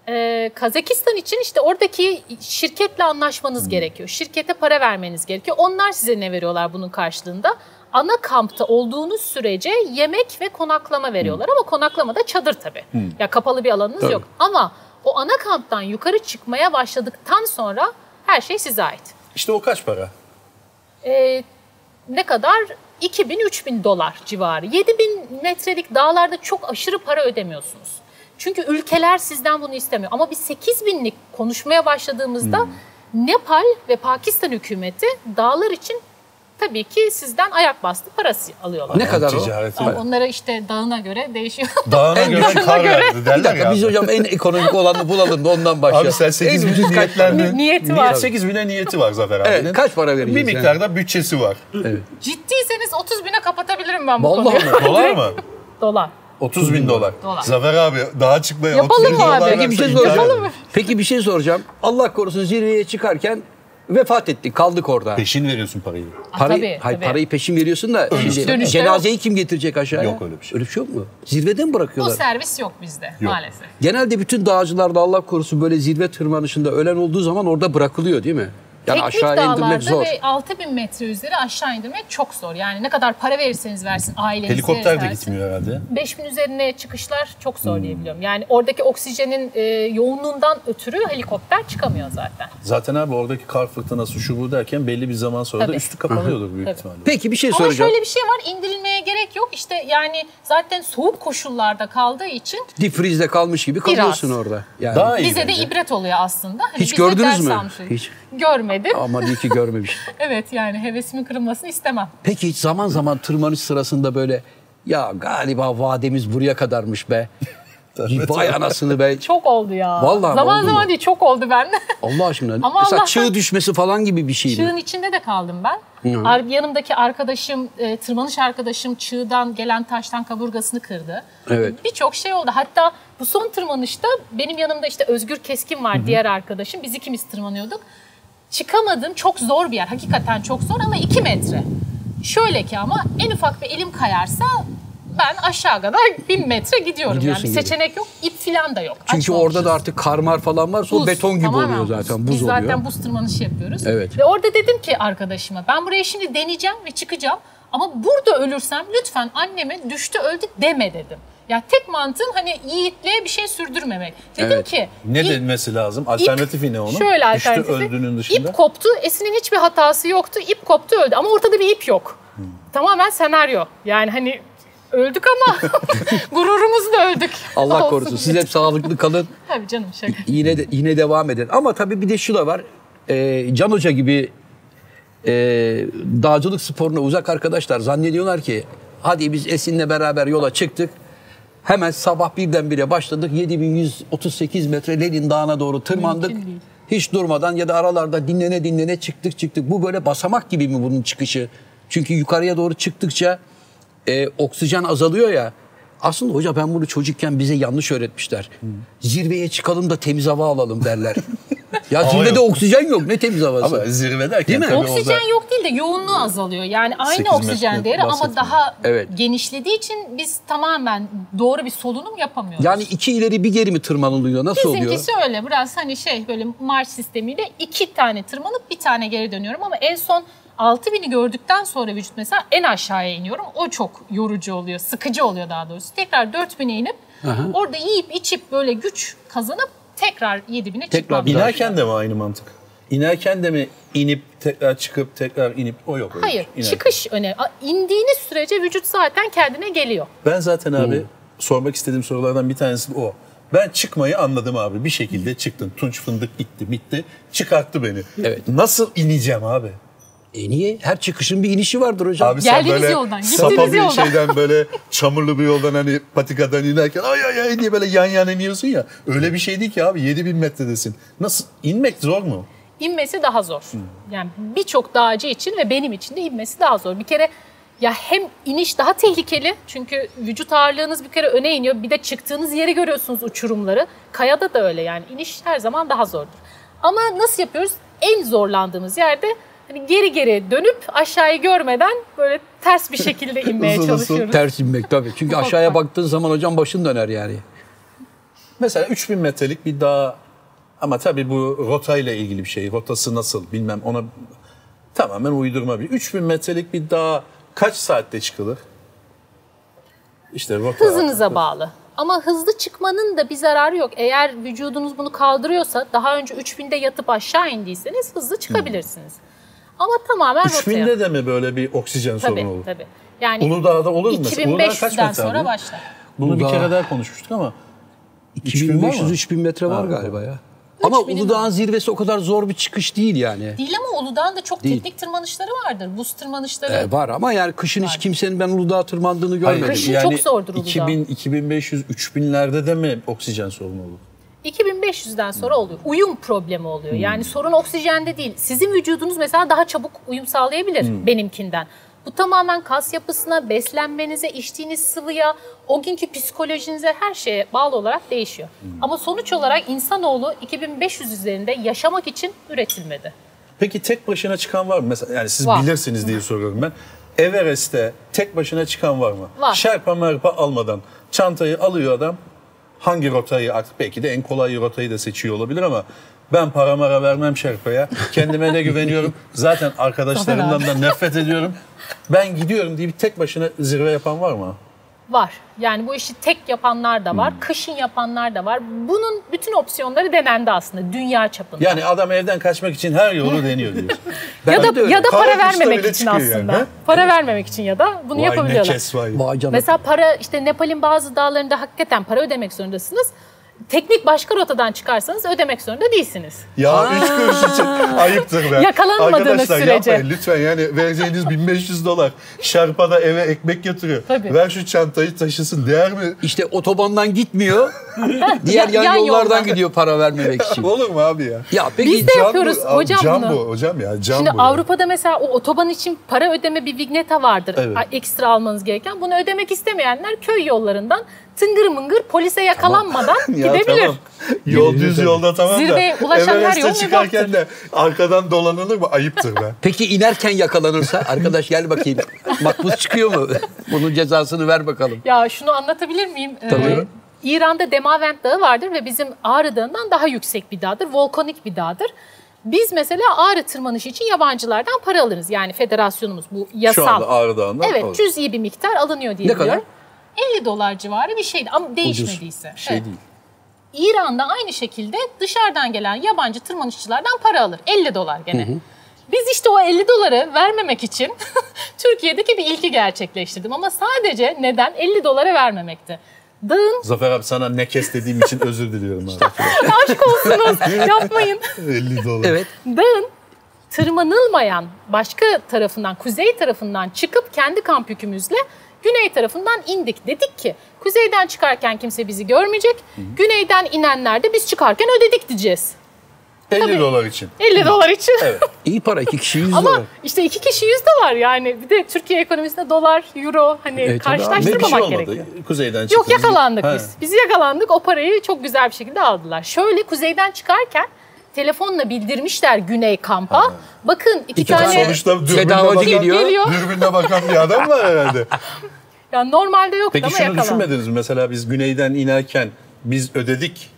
Ee, Kazakistan için işte oradaki şirketle anlaşmanız gerekiyor. Şirkete para vermeniz gerekiyor. Onlar size ne veriyorlar bunun karşılığında? Ana kampta olduğunuz sürece yemek ve konaklama veriyorlar ama konaklama da çadır tabii. Ya kapalı bir alanınız Tabii. yok. Ama o ana kamptan yukarı çıkmaya başladıktan sonra her şey size ait. İşte o kaç para? Ee, ne kadar? 2000-3000 dolar civarı. 7000 metrelik dağlarda çok aşırı para ödemiyorsunuz. Çünkü ülkeler sizden bunu istemiyor. Ama biz 8000'lik konuşmaya başladığımızda Nepal ve Pakistan hükümeti dağlar için tabii ki sizden ayak bastı parası alıyorlar. Ne kadar o? Ticareti. Ama Onlara işte dağına göre değişiyor. Dağına göre kar verdi Bir derler dakika ya. biz hocam en ekonomik olanı bulalım da ondan başlayalım. Abi sen 8 En bin ucuz kaç niyetlendin. Ni- niyeti var. 8 bine niyeti var Zafer abinin. Evet, kaç para vereceğiz Bir yani? miktarda bütçesi var. Ciddiyseniz 30 bine kapatabilirim ben bu Vallahi konuyu. mi? Dolar mı? Dolar. 30 bin dolar. Dolar. Zafer abi daha çıkmaya Yapalım 30 bin mı abi? dolar Peki bir şey soracağım. Peki bir şey soracağım. Allah korusun zirveye çıkarken vefat ettik, kaldık orada. Peşin veriyorsun parayı. Parayı, tabii, hayır, tabii. parayı peşin veriyorsun da şimdi Dönüşte cenazeyi kim getirecek aşağıya? Yok öyle bir şey. Öyle bir şey yok mu? Zirveden Bu bırakıyorlar. servis yok bizde maalesef. Genelde bütün dağcılarda Allah korusun böyle zirve tırmanışında ölen olduğu zaman orada bırakılıyor değil mi? Yani Teknik aşağı indirmek zor. ve 6000 metre üzeri aşağı indirmek çok zor. Yani ne kadar para verirseniz versin ailenize Helikopter de versin. gitmiyor herhalde. 5000 üzerine çıkışlar çok zor Hmm. diye biliyorum. Yani oradaki oksijenin e, yoğunluğundan ötürü helikopter çıkamıyor zaten. Zaten abi oradaki kar fırtınası şu bu derken belli bir zaman sonra da Tabii. üstü kapanıyordur büyük Tabii. ihtimalle. Peki bir şey Ama soracağım. şöyle bir şey var indirilmeye gerek yok. İşte yani zaten soğuk koşullarda kaldığı için Difrizde kalmış gibi kalıyorsun Biraz. orada. Yani. Daha iyi bize de bence. ibret oluyor aslında. Hani Hiç de gördünüz mü? almışız. Hiç. Görmedim. Aman iyi ki görmemiş. Evet yani hevesimin kırılmasını istemem. Peki hiç zaman zaman tırmanış sırasında böyle ya galiba vademiz buraya kadarmış be. Vay anasını be. Çok oldu ya. Vallahi zaman zaman mu? değil çok oldu bende. Allah aşkına. Ama Mesela Allah'tan- çığ düşmesi falan gibi bir şey mi? Çığın içinde de kaldım ben. Ar- yanımdaki arkadaşım, e, tırmanış arkadaşım çığdan gelen taştan kaburgasını kırdı. Evet. Birçok şey oldu. Hatta bu son tırmanışta benim yanımda işte Özgür Keskin var diğer arkadaşım. Biz ikimiz tırmanıyorduk. Çıkamadım çok zor bir yer. Hakikaten çok zor ama 2 metre. Şöyle ki ama en ufak bir elim kayarsa ben aşağı kadar 1000 metre gidiyorum. Gidiyorsun yani geri. seçenek yok, ip filan da yok. Çünkü Açmamışız. orada da artık karmar falan varsa o Buz, beton gibi tamamen oluyor buz. zaten. Buz Biz oluyor. zaten buz tırmanışı yapıyoruz. Evet. Ve orada dedim ki arkadaşıma ben buraya şimdi deneyeceğim ve çıkacağım. Ama burada ölürsem lütfen anneme düştü öldü deme dedim. Ya tek mantığım hani yiğitliğe bir şey sürdürmemek. Dedim Evet. ki Ne ip- denmesi lazım? Alternatifi ne onun? Şöyle Düştü alternatifi. öldüğünün dışında. İp koptu. Esin'in hiçbir hatası yoktu. İp koptu öldü. Ama ortada bir ip yok. Hmm. Tamamen senaryo. Yani hani öldük ama gururumuzla öldük. Allah Olsun korusun. Siz hep sağlıklı kalın. Tabii canım şaka. Yine de, yine devam edin. Ama tabii bir de şu da var. Ee, Can Hoca gibi e, dağcılık sporuna uzak arkadaşlar zannediyorlar ki hadi biz Esin'le beraber yola çıktık. Hemen sabah birdenbire başladık. 7138 metre Lenin Dağı'na doğru tırmandık. Hiç durmadan ya da aralarda dinlene dinlene çıktık çıktık. Bu böyle basamak gibi mi bunun çıkışı? Çünkü yukarıya doğru çıktıkça e, oksijen azalıyor ya. Aslında hoca ben bunu çocukken bize yanlış öğretmişler. Zirveye çıkalım da temiz hava alalım derler. ya Hava zirvede yok. oksijen yok. Ne temiz havası? Ama zirve derken Değil mi? Oksijen yok değil de yoğunluğu azalıyor. Yani aynı 8 oksijen değeri ama daha Evet. genişlediği için biz tamamen doğru bir solunum yapamıyoruz. Yani iki ileri bir geri mi tırmanılıyor? Nasıl oluyor? Bizimkisi öyle biraz hani şey böyle marş sistemiyle iki tane tırmanıp bir tane geri dönüyorum ama en son 6000'i gördükten sonra vücut mesela en aşağıya iniyorum. O çok yorucu oluyor, sıkıcı oluyor daha doğrusu. Tekrar 4000'e inip orada yiyip içip böyle güç kazanıp tekrar 7000'e çıkmam. daha- İnerken de mi aynı mantık? İnerken de mi inip tekrar çıkıp tekrar inip o yok. öyle Hayır, şey. İnerken. çıkış öne. İndiğiniz sürece vücut zaten kendine geliyor. Ben zaten abi sormak istediğim sorulardan bir tanesi o. Ben çıkmayı anladım abi. Bir şekilde çıktın. Tunç fındık itti bitti. Çıkarttı beni. Evet. Nasıl ineceğim abi? E niye? Her çıkışın bir inişi vardır hocam. Abi sen Geldiğiniz böyle yoldan, sapa gittiğiniz bir yoldan. şeyden böyle çamurlu bir yoldan hani patikadan inerken ay ay ay diye böyle yan yana iniyorsun ya. Öyle bir şey değil ki abi 7000 metredesin. Nasıl? inmek zor mu? İnmesi daha zor. Yani birçok dağcı için ve benim için de inmesi daha zor. Bir kere ya hem iniş daha tehlikeli çünkü vücut ağırlığınız bir kere öne iniyor. Bir de çıktığınız yeri görüyorsunuz uçurumları. Kayada da öyle yani iniş her zaman daha zordur. Ama nasıl yapıyoruz? En zorlandığımız yerde hani geri geri dönüp aşağıyı görmeden böyle ters bir şekilde inmeye Uzun uzun çalışıyoruz. Ters inmek tabii. Çünkü aşağıya baktığın zaman hocam başın döner yani. Mesela 3000 metrelik bir dağ ama tabii bu rotayla ilgili bir şey. Rotası nasıl bilmem ona tamamen uydurma bir. 3000 metrelik bir dağ kaç saatte çıkılır? İşte rota. Hızınıza bağlı. Ama hızlı çıkmanın da bir zararı yok. Eğer vücudunuz bunu kaldırıyorsa daha önce 3000'de yatıp aşağı indiyseniz hızlı çıkabilirsiniz. Ama tamamen rotaya. 3000'de de mi böyle bir oksijen Tabii sorunu olur? tabii. Yani Uludağ'da olur mu mesela? Uludağ kaç 2500'den metre sonra abi? başlar. Bunu bir Uludağ- kere daha konuşmuştuk ama 3000 var mı? 2500-3000 metre var Ha, galiba ya. Ama 3000'in Uludağ'ın zirvesi o kadar zor bir çıkış değil yani. Değil ama Uludağ'ın da çok Değil. teknik tırmanışları vardır. Buz tırmanışları. E, var ama yani kışın hiç kimsenin ben Uludağ tırmandığını Hayır, görmedim. Kışın çok zordur Uludağ. 2000, 2500, 3000'lerde de mi oksijen sorunu olur? 2500'den sonra oluyor. Uyum problemi oluyor. Yani sorun oksijende değil. Sizin vücudunuz mesela daha çabuk uyum sağlayabilir benimkinden. Bu tamamen kas yapısına, beslenmenize, içtiğiniz sıvıya, o günkü psikolojinize her şeye bağlı olarak değişiyor. Ama sonuç olarak insanoğlu 2500 üzerinde yaşamak için üretilmedi. Peki tek başına çıkan var mı? Mesela yani siz Var. bilirsiniz diye soruyorum ben. Everest'te tek başına çıkan var mı? Var. Şerpa merpa almadan çantayı alıyor adam. Hangi rotayı artık belki de en kolay rotayı da seçiyor olabilir ama ben para mara vermem Şerpa'ya. Kendime de güveniyorum. Zaten arkadaşlarımdan da nefret ediyorum. Ben gidiyorum diye bir tek başına zirve yapan var mı? Var. Yani bu işi tek yapanlar da var, kışın yapanlar da var. Bunun bütün opsiyonları denendi aslında dünya çapında. Yani adam evden kaçmak için her yolu deniyor diyorsun. ya da ya da para vermemek için yani, aslında. ha? para vermemek için ya da bunu Vay ne yapabiliyorlar. kes vay. Mesela para işte Nepal'in bazı dağlarında hakikaten para ödemek zorundasınız. Teknik başka rotadan çıkarsanız ödemek zorunda değilsiniz. Ya üç kuruş için ayıptır be. Yakalanmadığınız Arkadaşlar sürece. yapmayın lütfen yani vereceğiniz 1500 dolar. Şarpada eve ekmek götürüyor. Tabii. Ver şu çantayı taşısın değer mi? İşte otobandan gitmiyor. Diğer yan, Yan yollardan yoldan. gidiyor para vermemek için. Olur mu abi ya? Ya peki Biz de Can yapıyoruz bu, hocam can bunu. bu hocam ya can Şimdi bu. Avrupa'da mesela o otoban için para ödeme bir vigneta vardır. Evet. Ekstra almanız gereken. Bunu ödemek istemeyenler köy yollarından tıngır mıngır polise yakalanmadan Ya gidebilir. tamam. Yol düz yolda tamam da. Zirveye ulaşan her yol çıkarken de arkadan dolanılır mı? Ayıptır be. Peki inerken yakalanırsa arkadaş gel bakayım makbuz çıkıyor mu? Bunun cezasını ver bakalım. Ya şunu anlatabilir miyim? Ee, Tabii. İran'da Demavend Dağı vardır ve bizim Ağrı Dağı'ndan daha yüksek bir dağdır. Volkanik bir dağdır. Biz mesela Ağrı tırmanışı için yabancılardan para alırız. Yani federasyonumuz bu yasal. Şu anda Ağrı Dağı'ndan Evet alırız. cüz'i bir miktar alınıyor diye Ne kadar? Biliyorum. 50 dolar civarı bir şeydi ama değişmediyse. Şey Evet. değil. İran'da aynı şekilde dışarıdan gelen yabancı tırmanışçılardan para alır. 50 dolar gene. Biz işte o 50 doları vermemek için Türkiye'deki bir ilki gerçekleştirdim. Ama sadece neden 50 dolara vermemekti. Dağın Zafer abi sana ne kes dediğim için özür diliyorum abi. aşk olsunuz yapmayın. 50 dolar. Evet. Dağın tırmanılmayan başka tarafından, kuzey tarafından çıkıp kendi kamp yükümüzle güney tarafından indik. Dedik ki kuzeyden çıkarken kimse bizi görmeyecek. Güneyden inenler de biz çıkarken ödedik diyeceğiz. 50 Tabii. dolar için. 50 dolar için. İyi para iki kişi 100 Ama dolar. işte iki kişi 100 dolar yani. Bir de Türkiye ekonomisinde dolar, euro hani Evet, şey karşılaştırmamak olmadı. gerekiyor. Kuzeyden Yok çıktınız. yakalandık Ha. biz. Biz yakalandık o parayı çok güzel bir şekilde aldılar. Şöyle kuzeyden çıkarken telefonla bildirmişler Güney kampa. Bakın iki, İki tane Sonuçta dürbünle bakan, geliyor. geliyor. dürbünle bakan bir adam var herhalde. Ya normalde Peki ama şunu yakalandı. düşünmediniz mi? Mesela biz güneyden inerken biz ödedik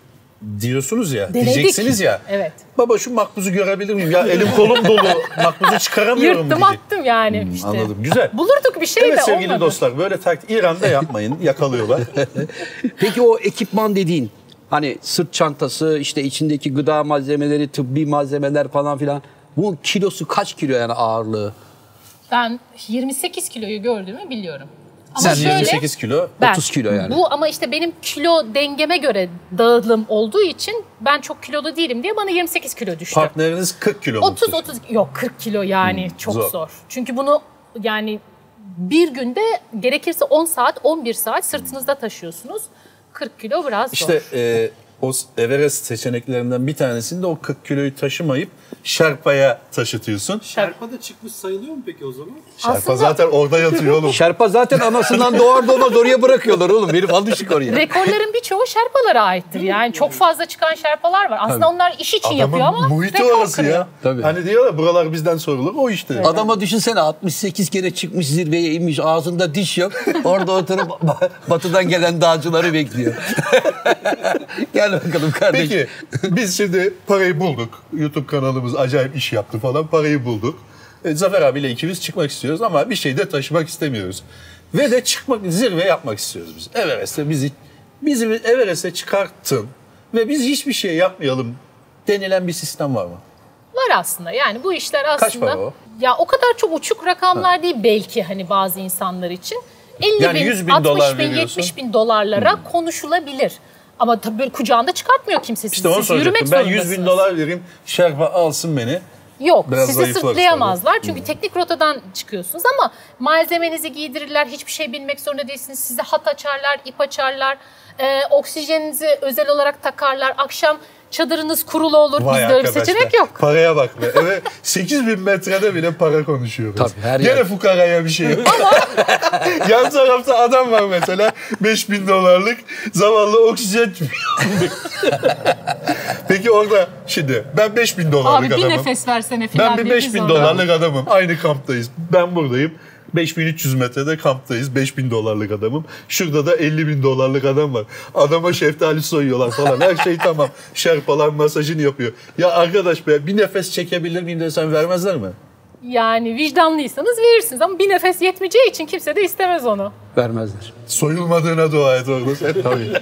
diyorsunuz ya. Denedik. Diyeceksiniz ya. Evet. Baba şu makbuzu görebilir miyim? Ya elim kolum dolu. Makbuzu çıkaramıyorum Yırttım diyecek. attım yani işte. Anladım. Güzel. Bulurduk bir şey Evet de sevgili olmadı. dostlar böyle taktik İran'da yapmayın yakalıyorlar. Peki o ekipman dediğin hani sırt çantası işte içindeki gıda malzemeleri tıbbi malzemeler falan filan bu kilosu kaç kilo yani ağırlığı? Ben 28 kiloyu gördüğümü biliyorum. Ama Sen şöyle 28 kilo. ben, 30 kilo yani. Bu ama işte benim kilo dengeme göre dağılım olduğu için ben çok kilolu değilim diye bana 28 kilo düştü. Partneriniz 40 kilo mu? 30 30 yok 40 kilo yani çok zor. zor. Çünkü bunu yani bir günde gerekirse 10 saat 11 saat sırtınızda taşıyorsunuz. 40 kilo biraz zor. İşte e, o Everest seçeneklerinden bir tanesinde o 40 kiloyu taşımayıp Şerpa'ya taşıtıyorsun. Şerpa da çıkmış sayılıyor mu peki o zaman? Şerpa Aslında- zaten orada yatıyor oğlum. Şerpa zaten anasından doğar doğmaz oraya bırakıyorlar oğlum. Herif alışık oraya. Rekorların birçoğu Şerpalara aittir. Yani çok fazla çıkan Şerpalar var. Aslında onlar iş için yapıyor ama muhiti orası kırıyor. ya. Tabii. Hani diyorlar buralar bizden sorulur o işte. Adama düşünsene 68 kere çıkmış zirveye inmiş ağzında diş yok. Orada oturup ba- batıdan gelen dağcıları bekliyor. Gel bakalım kardeşim. Peki biz şimdi parayı bulduk. YouTube kanalımız acayip iş yaptı falan parayı bulduk. E, Zafer abiyle ikimiz çıkmak istiyoruz ama bir şey de taşımak istemiyoruz. Ve de çıkmak, zirve yapmak istiyoruz biz. Everest'e bizi, bizi Everest'e çıkarttın ve biz hiçbir şey yapmayalım denilen bir sistem var mı? Var aslında. Yani bu işler aslında Kaç para o? ya o kadar çok uçuk rakamlar değil belki hani bazı insanlar için. 50 Yani bin, 100 bin 60 dolar bin, veriyorsun. Hmm. 70 bin dolarlara konuşulabilir. Ama tabii böyle kucağında çıkartmıyor kimse sizi. İşte onu Siz yürümek soracaktım. Ben 100 bin dolar vereyim, Şerpa alsın beni. Yok Biraz sizi sırtlayamazlar. Hmm. Çünkü teknik rotadan çıkıyorsunuz ama malzemenizi giydirirler. Hiçbir şey bilmek zorunda değilsiniz. Size hat açarlar, ip açarlar. Ee, oksijeninizi özel olarak takarlar. Akşam çadırınız kurulu olur. Vay Bizde öyle bir seçenek yok. Paraya bak be. Evet 8 bin metrede bile para konuşuyoruz. Tabii, her Gene yer. fukaraya bir şey yok. Yan tarafta adam var mesela 5 bin dolarlık zavallı oksijen Peki orada şimdi ben 5 bin dolarlık Abi bir adamım. nefes versene ben bir diye 5 bin biz dolarlık adamım. Aynı kamptayız. Ben buradayım. 5300 metrede kamptayız. 5000 dolarlık adamım. Şurada da 50 bin dolarlık adam var. Adama şeftali soyuyorlar falan. Her şey tamam. Şerpalar masajını yapıyor. Ya arkadaş be bir nefes çekebilir miyim desen vermezler mi? Yani vicdanlıysanız verirsiniz ama bir nefes yetmeyeceği için kimse de istemez onu. Vermezler. Soyulmadığına dua et orada sen. Tabii.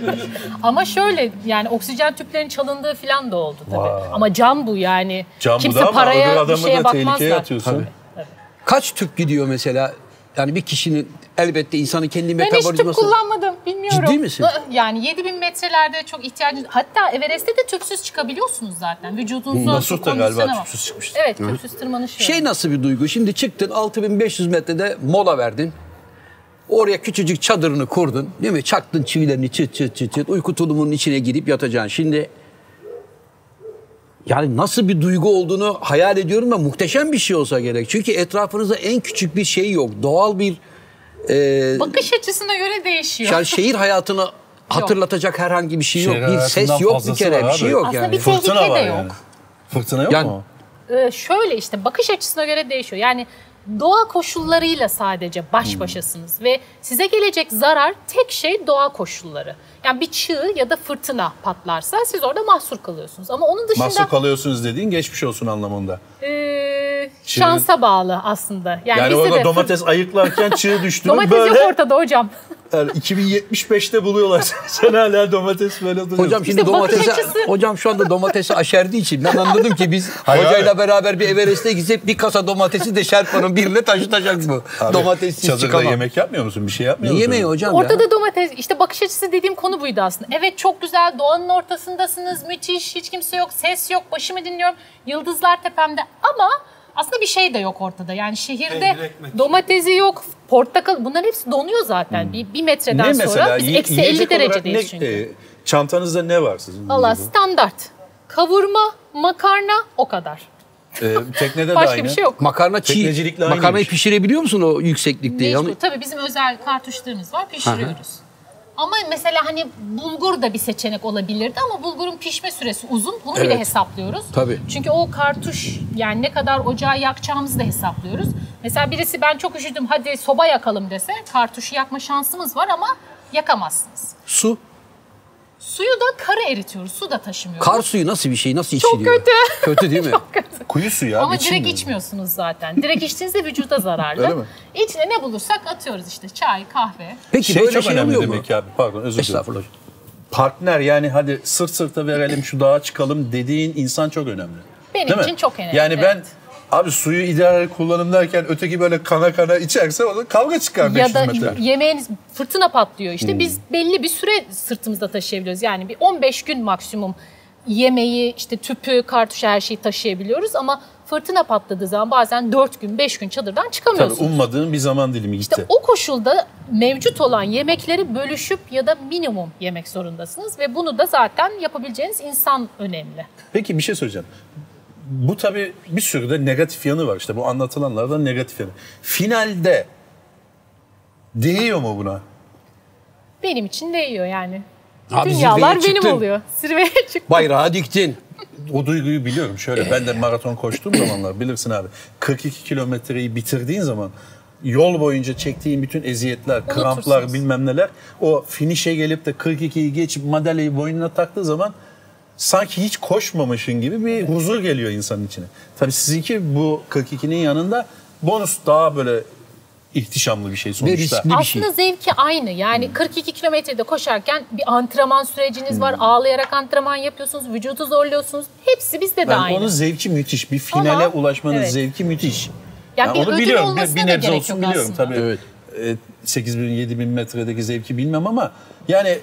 Ama şöyle yani oksijen tüplerinin çalındığı falan da oldu tabii. Ama can bu yani. Can bu kimse da ama öbür paraya bir adamı şeye da tehlikeye bakmazlar. atıyorsun. Kaç tüp gidiyor mesela? Yani bir kişinin elbette insanın kendi Ben hiç tüp metabolizması... kullanmadım bilmiyorum. Ciddi misin? Yani 7000 metrelerde çok ihtiyacınız... Hatta Everest'te de tüpsüz çıkabiliyorsunuz zaten. Vücudunuzun Nasur da galiba bak. tüpsüz çıkmış. Evet tüpsüz tırmanış Şey nasıl bir duygu? Şimdi çıktın 6500 metrede mola verdin. Oraya küçücük çadırını kurdun. Değil mi? Çaktın çivilerini çıt çıt çıt çıt. Uyku tulumunun içine girip yatacaksın. Şimdi yani nasıl bir duygu olduğunu hayal ediyorum ve muhteşem bir şey olsa gerek. Çünkü etrafınızda en küçük bir şey yok. Doğal bir Bakış açısına göre değişiyor. yani şehir hayatını hatırlatacak herhangi bir şey yok. Şehir Bir ses yok bir kere. Bir şey yok Aslında yani. bir tehlike Fırtına de yok. yani. Fırtına yok Yani- mu? Ee, şöyle işte bakış açısına göre değişiyor. Yani doğa koşullarıyla sadece baş başasınız ve size gelecek zarar tek şey doğa koşulları. Yani bir çığ ya da fırtına patlarsa siz orada mahsur kalıyorsunuz. Ama onun dışında Mahsur kalıyorsunuz dediğin geçmiş olsun anlamında. e, şansa bağlı aslında. Yani, Yani orada domates ayıklarken çığ düştü. domates böyle yok ortada hocam. Yani 2075'te buluyorlar. Sen hala domates böyle duruyorsun. Hocam şimdi İşte açısı- hocam şu anda domatesi aşerdiği için ben anladım ki biz Hayır hocayla abi. beraber bir Everest'e gitsek bir kasa domatesi de Şerpa'nın birine taşıtacak bu. Abi, Domatessiz çadırda çıkamam. yemek yapmıyor musun? Bir şey Ne yapmıyor musun? yemeği hocam Ortada ya? domates işte bakış açısı dediğim konu buydu aslında. Evet çok güzel doğanın ortasındasınız müthiş hiç kimse yok ses yok başımı dinliyorum yıldızlar tepemde ama aslında bir şey de yok ortada. Yani şehirde domatesi yok portakal bunların hepsi donuyor zaten bir, bir metreden Ne sonra mesela? biz Yi- eksi yiyecek 50 olarak derecedeyiz ne- çünkü. e, çantanızda ne var sizin? Allah standart kavurma makarna o kadar. E, teknede de Başka aynı. bir şey yok. Makarna çiğ. Makarnayı pişirebiliyor musun o yükseklikte? Mecbur. Yani- Tabii bizim özel kartuşlarımız var pişiriyoruz. Ama mesela hani bulgur da bir seçenek olabilirdi ama bulgurun pişme süresi uzun. Bunu bile Evet. hesaplıyoruz. Tabii. Çünkü o kartuş yani ne kadar ocağı yakacağımızı da hesaplıyoruz. Mesela birisi ben çok üşüdüm hadi soba yakalım dese kartuşu yakma şansımız var ama yakamazsınız. Su. Suyu da kara eritiyoruz. Su da taşımıyoruz. Kar suyu nasıl bir şey? Nasıl Çok içiliyor? kötü. Kötü değil mi? Kuyu suyu abi. Ama direkt içilmiyor. içmiyorsunuz zaten. Direkt içtiğinizde vücuda zararlı. Öyle mi? İçine ne bulursak atıyoruz işte çay, kahve. Peki Şey böyle çok şey önemli oluyor mu? demek ki abi. Pardon özür dilerim. Estağfurullah. Partner yani hadi sırt sırta verelim şu dağa çıkalım dediğin insan çok önemli. Benim Değil mi? için çok önemli, Yani ben evet. Abi suyu ideal kullanım derken öteki böyle kana kana içerse o da kavga çıkar 500 ya da metre. yemeğiniz fırtına patlıyor işte Hmm. biz belli bir süre sırtımızda taşıyabiliyoruz. Yani bir 15 gün maksimum yemeği işte tüpü, kartuşu her şeyi taşıyabiliyoruz ama fırtına patladığı zaman bazen 4 gün 5 gün çadırdan Tabii çıkamıyorsunuz. ummadığın bir zaman dilimi gitti. İşte o koşulda mevcut olan yemekleri bölüşüp ya da minimum yemek zorundasınız ve bunu da zaten yapabileceğiniz insan önemli. Peki bir şey söyleyeceğim. Bu tabii bir sürü de negatif yanı var işte bu anlatılanlardan negatif yanı. Finalde değiyor mu buna? Benim için değiyor yani. Abi Dünyalar benim çıktın. oluyor. Zirveye çıktım. Bayrağı diktin. O duyguyu biliyorum. Şöyle ben de maraton koştuğum zamanlar bilirsin abi. 42 kilometreyi bitirdiğin zaman yol boyunca çektiğin bütün eziyetler, kramplar bilmem neler o finişe gelip de 42'yi geçip madalyayı boynuna taktığı zaman sanki hiç koşmamışın gibi bir huzur geliyor insanın içine. Tabii sizinki bu 42'nin yanında bonus daha böyle ihtişamlı bir şey sonuçta. riskli. bir şey. Aslında zevki aynı. Yani 42 kilometrede koşarken bir antrenman süreciniz var. Ağlayarak antrenman yapıyorsunuz. Vücudu zorluyorsunuz. Hepsi bizde de Yani aynı. onun zevki müthiş. Bir finale Ama- ulaşmanın evet. zevki müthiş. Yani bir ödül olmasına Bir, bir nebze olsun biliyorum aslında. tabii. Evet. Evet. 8 bin, 7 bin metredeki zevki bilmem ama yani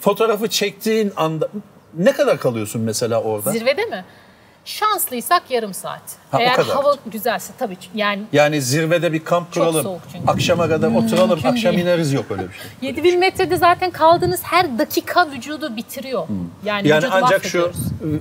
fotoğrafı çektiğin anda ne kadar kalıyorsun mesela orada? Zirvede mi? Şanslıysak yarım saat. Ha, o Eğer kadar. hava güzelse tabii. Yani Yani zirvede bir kamp Çok kuralım. soğuk çünkü. Akşama kadar oturalım, Mümkün akşam değil. ineriz yok öyle bir şey. 7000 metrede zaten kaldığınız her dakika vücudu bitiriyor. Yani, Yani vücudu ancak şu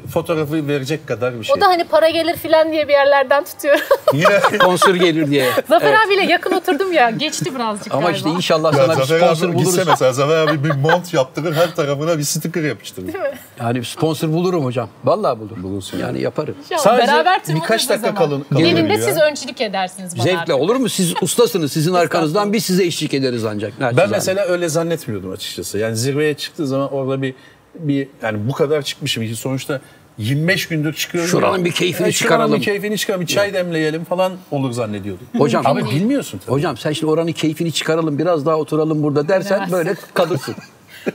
e, fotoğrafı verecek kadar bir şey. O da hani para gelir filan diye bir yerlerden tutuyor. Yine Sponsor gelir diye. Zafer abiyle yakın oturdum ya. Geçti birazcık Ama galiba. işte inşallah Ya sana bir Zafer sponsor abi gitse buluruz. mesela Zafer abi bir mont yaptırır her tarafına bir sticker yapıştırır. Yani sponsor bulurum hocam. Vallahi bulurum. Bulursun Yani yaparım. İnşallah Sadece beraber birkaç o dakika zaman. kalın- kalın Gelin de siz öncülük edersiniz bana Zevkle artık. olur mu? Siz ustasınız. Sizin arkanızdan biz size eşlik ederiz ancak. Ben Naçizane. mesela öyle zannetmiyordum açıkçası. Yani zirveye çıktığı zaman orada bir bir yani bu kadar çıkmışım. Sonuçta 25 gündür çıkıyorum. Şuranın bir keyfini şuranın çıkaralım. bir keyfini çıkaralım. Bir çay demleyelim falan olur zannediyordum. Hocam Abi bilmiyorsun tabii. Hocam sen şimdi oranın keyfini çıkaralım biraz daha oturalım burada dersen böyle kalırsın.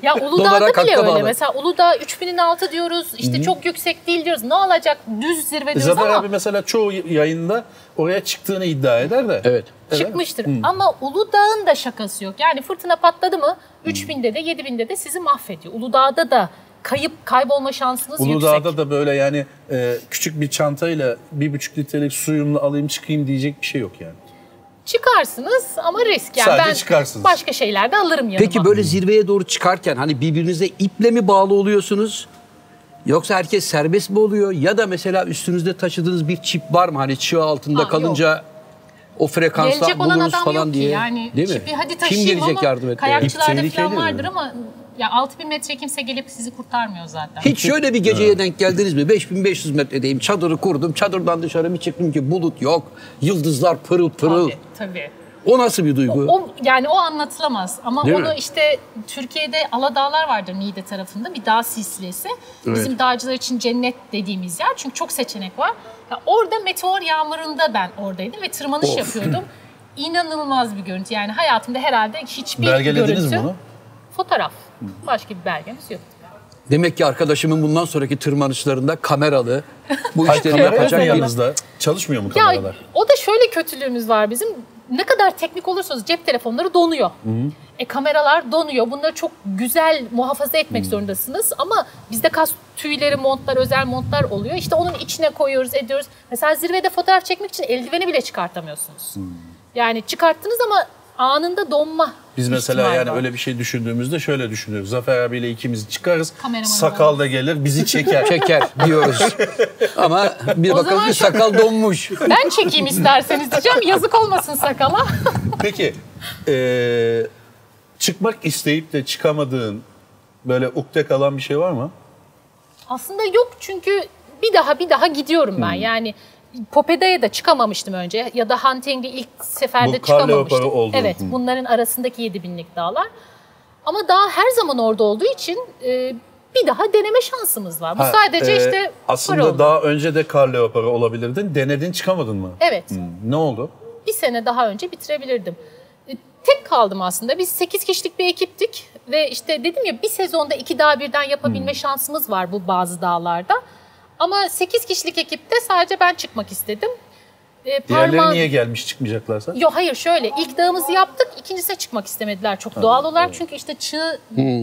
Ya Uludağ'da bile öyle. bağlı. Mesela Uludağ 3000'in altı diyoruz. İşte çok yüksek değil diyoruz. Ne olacak? Düz zirve diyoruz Zafer ama abi mesela çoğu yayında oraya çıktığını iddia eder de. Evet. çıkmıştır. Ama Uludağ'ın da şakası yok. Yani fırtına patladı mı 3000'de de 7000'de de sizi mahvediyor. Uludağ'da da kayıp kaybolma şansınız Uludağ'da yüksek. da böyle yani e, küçük bir çantayla bir buçuk litrelik suyumla alayım çıkayım diyecek bir şey yok yani. Çıkarsınız ama risk. Yani Sadece ben çıkarsınız. başka şeyler de alırım yanıma. Peki böyle zirveye doğru çıkarken hani birbirinize iple mi bağlı oluyorsunuz? Yoksa herkes serbest mi oluyor? Ya da mesela üstünüzde taşıdığınız bir çip var mı? Hani çığ altında Ha, kalınca o frekansla Gelecek olan adam falan yok diye. ki yani. Değil mi? Çipi hadi Kim taşıyayım gelecek ama yardım etmeye? kayakçılarda İp tehlikeli falan mi? vardır ama Ya 6000 metre kimse gelip sizi kurtarmıyor zaten. Hiç şöyle bir geceye denk geldiniz mi? 5500 metredeyim. Çadırı kurdum. Çadırdan dışarı bir çıktım ki bulut yok. Yıldızlar pırıl pırıl. Tabii, tabii. O nasıl bir duygu? O, yani o anlatılamaz ama Değil onu mi? işte Türkiye'de Aladağlar vardır Niğde tarafında bir dağ silsilesi. Bizim dağcılar için cennet dediğimiz yer çünkü çok seçenek var. Ya orada meteor yağmurunda ben oradaydım ve tırmanış Of. yapıyordum. İnanılmaz bir görüntü yani hayatımda herhalde hiçbir Belgelediniz görüntü. mi bunu? Fotoğraf. Başka bir belgemiz yok. Demek ki arkadaşımın bundan sonraki tırmanışlarında kameralı bu Hayır, işleri kamera yapacak yanınızda? Çalışmıyor mu Ya kameralar? o da şöyle kötülüğümüz var bizim. Ne kadar teknik olursanız cep telefonları donuyor. E kameralar donuyor. Bunları çok güzel muhafaza etmek zorundasınız ama bizde kas tüyleri, montlar, özel montlar oluyor. İşte onun içine koyuyoruz, ediyoruz. Mesela zirvede fotoğraf çekmek için eldiveni bile çıkartamıyorsunuz. Yani çıkarttınız ama anında donma. Biz mesela ihtimali yani var. öyle bir şey düşündüğümüzde şöyle düşünüyoruz. Zafer abiyle ikimiz çıkarız. Kameraman Sakal da gelir bizi çeker. çeker diyoruz. Ama bir O bakalım zaman ki şu- sakal donmuş. Ben çekeyim isterseniz diyeceğim. Yazık olmasın sakala. Peki eee, çıkmak isteyip de çıkamadığın böyle ukde kalan bir şey var mı? Aslında yok çünkü bir daha bir daha gidiyorum ben. Hmm. Yani Popeda'ya da çıkamamıştım önce ya da Hunting'de ilk seferde Bu çıkamamıştım. leoparı oldu. Evet Hı. bunların arasındaki 7000'lik dağlar. Ama daha her zaman orada olduğu için e, bir daha deneme şansımız var. Bu Ha, sadece eee, işte aslında oldu. daha önce de kar leoparı olabilirdin. Denedin çıkamadın mı? Evet. Hmm, Ne oldu? bir sene daha önce bitirebilirdim. E, Tek kaldım aslında. Biz 8 kişilik bir ekiptik ve işte dedim ya bir sezonda iki dağ birden yapabilme şansımız var bu bazı dağlarda. Ama 8 kişilik ekipte sadece ben çıkmak istedim. E, Diğerleri parmağım- niye gelmiş çıkmayacaklarsa? Yok hayır şöyle ilk dağımızı yaptık ikincisine çıkmak istemediler çok doğal olarak çünkü işte çığ,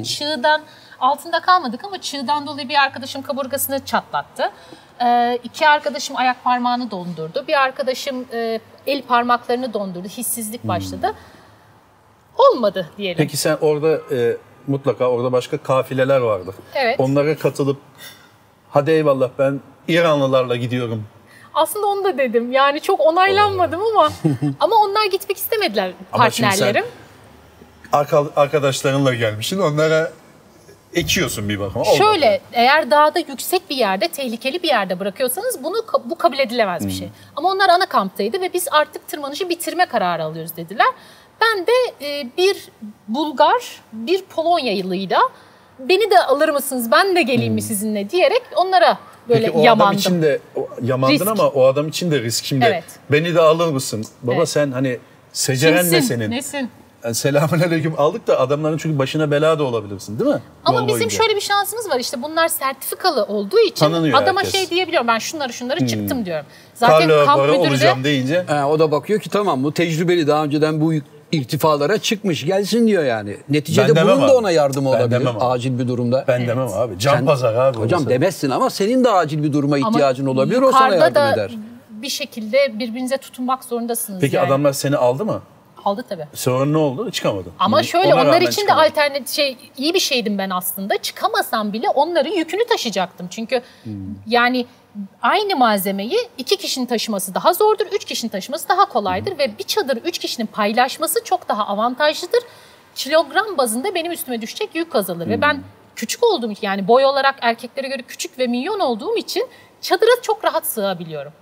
çığdan altında kalmadık ama çığdan dolayı bir arkadaşım kaburgasını çatlattı. Ee, iki arkadaşım ayak parmağını dondurdu. Bir arkadaşım e, el parmaklarını dondurdu. Hissizlik başladı. Olmadı diyelim. Peki sen orada e, mutlaka orada başka kafileler vardır. Evet. Onlara katılıp hadi eyvallah ben İranlılarla gidiyorum. Aslında onu da dedim. Yani çok onaylanmadım ama ama onlar gitmek istemediler Ama şimdi sen- partnerlerim. Arka, arkadaşlarınla gelmişsin onlara ekiyorsun bir bakıma. Olmadı. Şöyle eğer dağda yüksek bir yerde, tehlikeli bir yerde bırakıyorsanız bunu bu kabul edilemez bir şey. Ama onlar ana kamptaydı ve biz artık tırmanışı bitirme kararı alıyoruz dediler. Ben de e, bir Bulgar, bir Polonyalıyla beni de alır mısınız, ben de geleyim mi sizinle diyerek onlara böyle Peki o yamandım. adam için de o- yamandın Risk. ama o adam için de risk şimdi. Evet. Beni de alır mısın? Baba Evet. sen hani seceren ne senin? Nesin? Yani selamünaleyküm aldık da adamların çünkü başına bela da olabilirsin değil mi? Ama Yol bizim boyunca. şöyle bir şansımız var işte bunlar sertifikalı olduğu için Tanınıyor adama herkes. şey diyebiliyorum ben şunları şunları çıktım diyorum. Zaten kamp leoparı müdürü de olacağım deyince Ha, o da bakıyor ki tamam bu tecrübeli daha önceden bu irtifalara çıkmış gelsin diyor yani. Neticede Ben bunun da ona yardım Ben olabilir acil bir durumda. ben demem abi. Can Sen- pazar abi. Hocam orası. demezsin ama senin de acil bir duruma Ama ihtiyacın olabilir o sana yardım da eder. bir şekilde birbirinize tutunmak zorundasınız. Peki yani. adamlar seni aldı mı? aldı tabii. Sonra ne oldu? Çıkamadın. Ama şöyle Ona onlar için de çıkamadın. alternatif şey iyi bir şeydim ben aslında. Çıkamasam bile onların yükünü taşıyacaktım. Çünkü Hmm. yani aynı malzemeyi iki kişinin taşıması daha zordur, üç kişinin taşıması daha kolaydır ve bir çadırı üç kişinin paylaşması çok daha avantajlıdır. Kilogram bazında benim üstüme düşecek yük azalır ve Hmm. ben küçük olduğum için yani boy olarak erkeklere göre küçük ve minyon olduğum için çadıra çok rahat sığabiliyorum.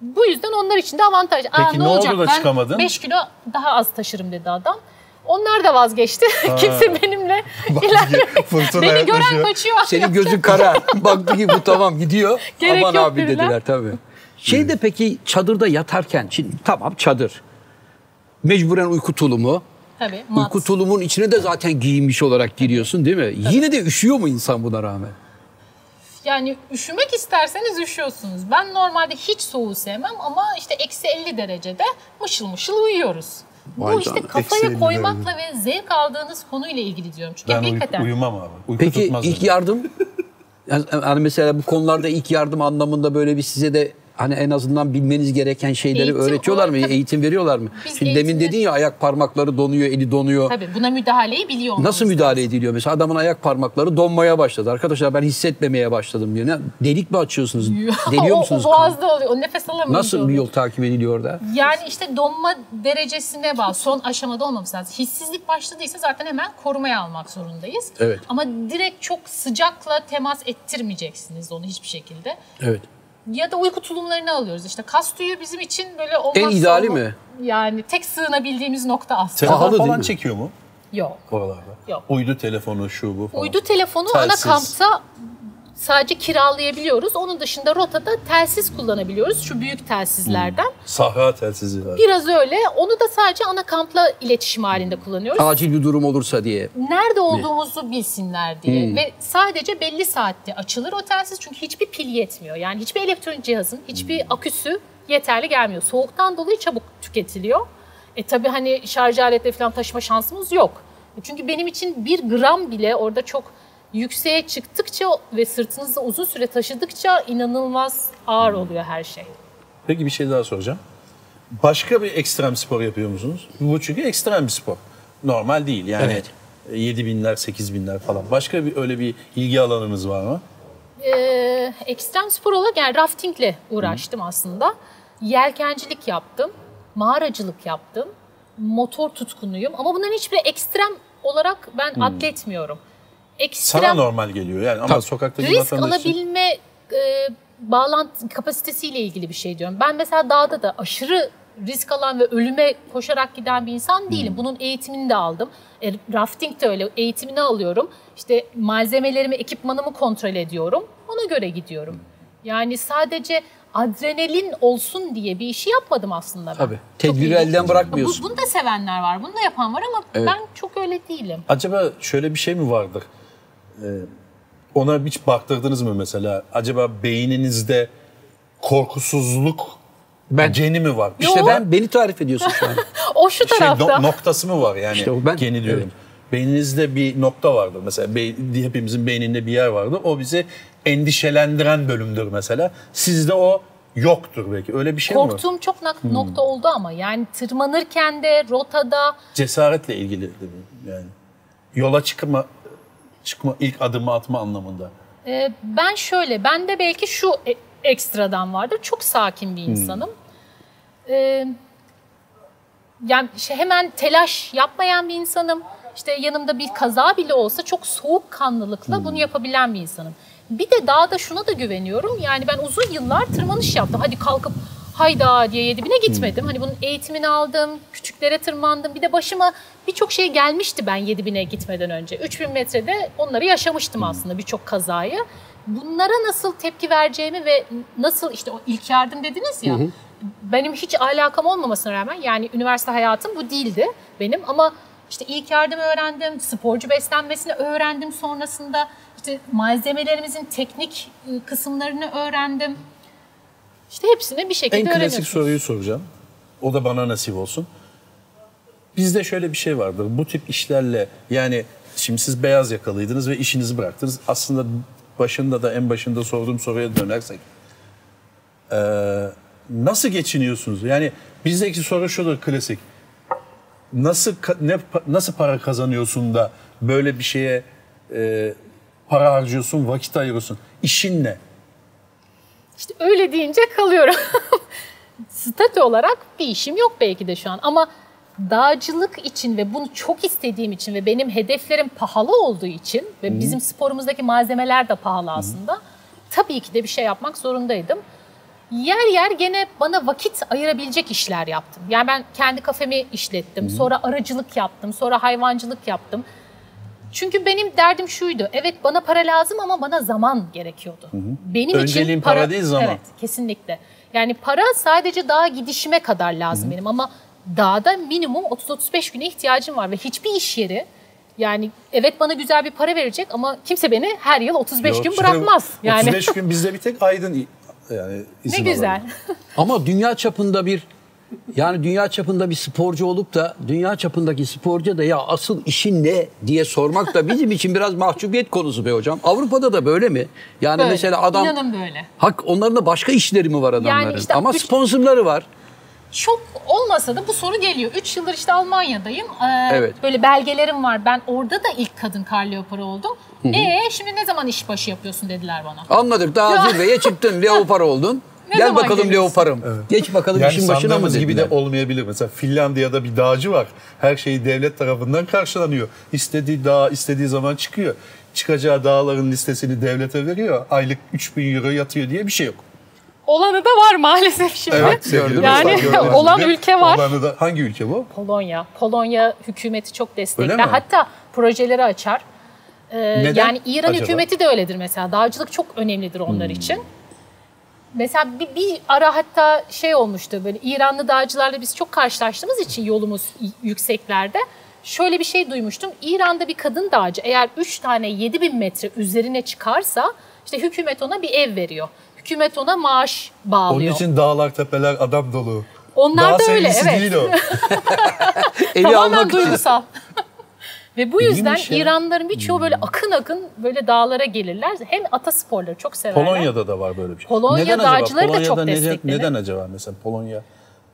Bu yüzden onlar için de avantaj. Aa, Peki ne, ne oldu olacak? da ben çıkamadın? 5 kilo daha az taşırım dedi adam. Onlar da vazgeçti. Kimse benimle. Fırtına Beni gören yaklaşıyor. kaçıyor. Senin gözün kara. Baktı ki bu tamam gidiyor. Gerek Aman abi dediler. dediler tabii. Şeyde peki çadırda yatarken şimdi tamam çadır. Mecburen uyku tulumu. Tabii. mat. Uyku tulumun içine de zaten giyinmiş olarak giriyorsun değil mi? Yine de üşüyor mu insan buna rağmen? Yani üşümek isterseniz üşüyorsunuz. Ben normalde hiç soğuğu sevmem ama işte eksi 50 derecede mışıl mışıl uyuyoruz. Bu işte canına, eksi kafaya 50 koymakla ve zevk aldığınız konuyla ilgili diyorum. Çünkü Ben uy- hakikaten uyumam abi. Uyku Peki ilk beni. yardım? Yani, yani mesela bu konularda ilk yardım anlamında böyle bir size de hani en azından bilmeniz gereken şeyleri Eğitim öğretiyorlar mı? olarak tabii. Eğitim veriyorlar mı? Biz Şimdi demin dedin ya ayak parmakları donuyor, eli donuyor. Tabii buna müdahaleyi biliyor Nasıl müdahale ediliyor? Mesela adamın ayak parmakları donmaya başladı. Arkadaşlar ben hissetmemeye başladım diyor. Ne, delik mi açıyorsunuz? Deliyor o, musunuz? O boğazda oluyor. O nefes alamayınca Nasıl bir yol takip ediliyor orada? Yani işte donma derecesine bağlı. Son aşamada olmamız lazım. Hissizlik başladıysa zaten hemen korumaya almak zorundayız. Evet. Ama direkt çok sıcakla temas ettirmeyeceksiniz onu hiçbir şekilde. Evet. Ya da uyku tulumlarını alıyoruz. İşte kas tüyü bizim için böyle olmazsa En ideali olmaz- mi? Yani tek sığınabildiğimiz nokta aslında. Telefon Pahalı değil falan mi? çekiyor mu Yok. oralarda? Yok. Uydu telefonu şu bu falan. Uydu telefonu Telsiz. ana kampta sadece kiralayabiliyoruz. Onun dışında rotada telsiz kullanabiliyoruz. Şu büyük telsizlerden. Sahra telsizi var. Biraz öyle. Onu da sadece ana kampla iletişim halinde kullanıyoruz. Acil bir durum olursa diye. nerede olduğumuzu bilsinler diye ve sadece belli saatte açılır o telsiz çünkü hiçbir pil yetmiyor. Yani hiçbir elektronik cihazın hiçbir aküsü yeterli gelmiyor. Soğuktan dolayı çabuk tüketiliyor. E tabii hani şarj aletleri falan taşıma şansımız yok. E Çünkü benim için bir gram bile orada çok yükseğe çıktıkça ve sırtınızda uzun süre taşıdıkça inanılmaz ağır oluyor her şey. Peki bir şey daha soracağım. Başka bir ekstrem spor yapıyor musunuz? Bu çünkü ekstrem bir spor. Normal değil yani. Evet. 7 binler, 8 binler falan. Başka bir öyle bir ilgi alanınız var mı? Ee, ekstrem spor olarak yani raftingle uğraştım aslında. Yelkencilik yaptım, mağaracılık yaptım, motor tutkunuyum ama bunların hiçbiri ekstrem olarak ben atletmiyorum. Ekstrem Sana normal geliyor yani ama Tabii. sokaktaki risk vatandaş için- alabilme e, bağlantı kapasitesiyle ilgili bir şey diyorum. Ben mesela dağda da aşırı risk alan ve ölüme koşarak giden bir insan değilim. Bunun eğitimini de aldım. E, rafting de öyle eğitimini alıyorum. İşte malzemelerimi, ekipmanımı kontrol ediyorum. Ona göre gidiyorum. Yani sadece adrenalin olsun diye bir işi yapmadım aslında ben. Tabii. Çok Tedbiri ilginç. elden bırakmıyorsun. Bu, bunu da sevenler var, bunu da yapan var ama ben çok öyle değilim. Acaba şöyle bir şey mi vardır? Ona hiç baktırdınız mı mesela? Acaba beyninizde korkusuzluk Ben geni mi var? işte Yo. ben beni tarif ediyorsun şu an. O şu şey tarafta. no- noktası mı var yani? İşte o ben- Geni diyorum. evet. Beyninizde bir nokta vardır mesela. Bey- hepimizin beyninde bir yer vardır. O bizi endişelendiren bölümdür mesela. Sizde o yoktur belki. Öyle bir şey mi var? Korktuğum çok nak- nokta oldu ama yani tırmanırken de rotada Cesaretle ilgili de bu yani. Yola çıkma çıkma ilk adımı atma anlamında. e, ben şöyle bende belki şu e- ekstradan vardır. Çok sakin bir insanım. E, yani şey, hemen telaş yapmayan bir insanım. İşte yanımda bir kaza bile olsa çok soğukkanlılıkla bunu yapabilen bir insanım. Bir de dağda şuna da güveniyorum. Yani ben uzun yıllar tırmanış yaptım. Hadi kalkıp hayda diye yedi bine gitmedim. Hani bunun eğitimini aldım, küçüklere tırmandım. Bir de başıma birçok şey gelmişti ben yedi bine gitmeden önce. 3000 metrede onları yaşamıştım aslında birçok kazayı. Bunlara nasıl tepki vereceğimi ve nasıl işte o ilk yardım dediniz ya. Benim hiç alakam olmamasına rağmen yani üniversite hayatım bu değildi benim ama işte ilk yardım öğrendim, sporcu beslenmesini öğrendim sonrasında işte malzemelerimizin teknik ıı, kısımlarını öğrendim. İşte hepsini bir şekilde En klasik öğreniyorsunuz. soruyu soracağım. O da bana nasip olsun. Bizde şöyle bir şey vardır. Bu tip işlerle yani şimdi siz beyaz yakalıydınız ve işinizi bıraktınız. Aslında başında da en başında sorduğum soruya dönersek. Ee, nasıl geçiniyorsunuz? Yani bizdeki soru şudur klasik. Nasıl ne nasıl para kazanıyorsun da böyle bir şeye e, para harcıyorsun, vakit ayırıyorsun? İşin ne? İşte öyle deyince kalıyorum. Statü olarak bir işim yok belki de şu an ama dağcılık için ve bunu çok istediğim için ve benim hedeflerim pahalı olduğu için ve bizim sporumuzdaki malzemeler de pahalı aslında. Tabii ki de bir şey yapmak zorundaydım. Yer yer gene bana vakit ayırabilecek işler yaptım. Yani ben kendi kafemi işlettim. Sonra aracılık yaptım. Sonra hayvancılık yaptım. Çünkü benim derdim şuydu. Evet bana para lazım ama bana zaman gerekiyordu. Benim Önceliğin için para değil, zaman. Evet, kesinlikle. Yani para sadece dağa gidişime kadar lazım benim ama dağda minimum 30-35 güne ihtiyacım var ve hiçbir iş yeri yani evet bana güzel bir para verecek ama kimse beni her yıl 35 Yok gün bırakmaz. Yani 35 gün bizde bir tek Aydın yani ne izin güzel. alalım. Ama dünya çapında bir Yani dünya çapında bir sporcu olup da dünya çapındaki sporcu da ya asıl işin ne diye sormak da bizim için biraz mahcubiyet konusu be hocam. Avrupa'da da böyle mi? Yani Böyle. mesela adam İnanın böyle. Hak onların da başka işleri mi var adamların? işte Ama üç- sponsorları var. Çok olmasa da bu soru geliyor. 3 yıldır işte Almanya'dayım. Ee, Evet. Böyle belgelerim var. Ben orada da ilk kadın kar leoparı oldum. Ee şimdi ne zaman işbaşı yapıyorsun dediler bana. Anladık daha zirveye çıktın leopar oldun. Ne Gel bakalım geliyorsun? leoparım. Geç bakalım Yani işin başına mı sandığımız gibi de olmayabilir. Mesela Finlandiya'da bir dağcı var. Her şeyi devlet tarafından karşılanıyor. İstediği dağ istediği zaman çıkıyor. Çıkacağı dağların listesini devlete veriyor. Aylık 3000 euro yatıyor diye bir şey yok. Olanı da var maalesef şimdi. sevgili Yani dostlar, gördüğünüz olan gibi ülke var. Olanı da, hangi ülke bu? Polonya. Polonya hükümeti çok destekler. Hatta projeleri açar. Ee, Neden Yani İran acaba? hükümeti de öyledir mesela. Dağcılık çok önemlidir onlar için. Mesela bir, bir ara hatta şey olmuştu böyle İranlı dağcılarla biz çok karşılaştığımız için yolumuz yükseklerde. Şöyle bir şey duymuştum. İran'da bir kadın dağcı eğer 3 tane 7000 metre üzerine çıkarsa işte hükümet ona bir ev veriyor. Hükümet ona maaş Onun bağlıyor. için dağlar, tepeler adam dolu. Onlar Dağ da öyle, evet. değil o. Evi Tamamen almak için. Ve bu yüzden İyiymiş ya. İranlıların birçoğu böyle akın akın böyle dağlara gelirler. Hem atasporları çok severler. Polonya'da da var böyle bir şey. Polonya neden acaba? dağcıları da Polonya'da çok neden, desteklenir. neden acaba mesela Polonya?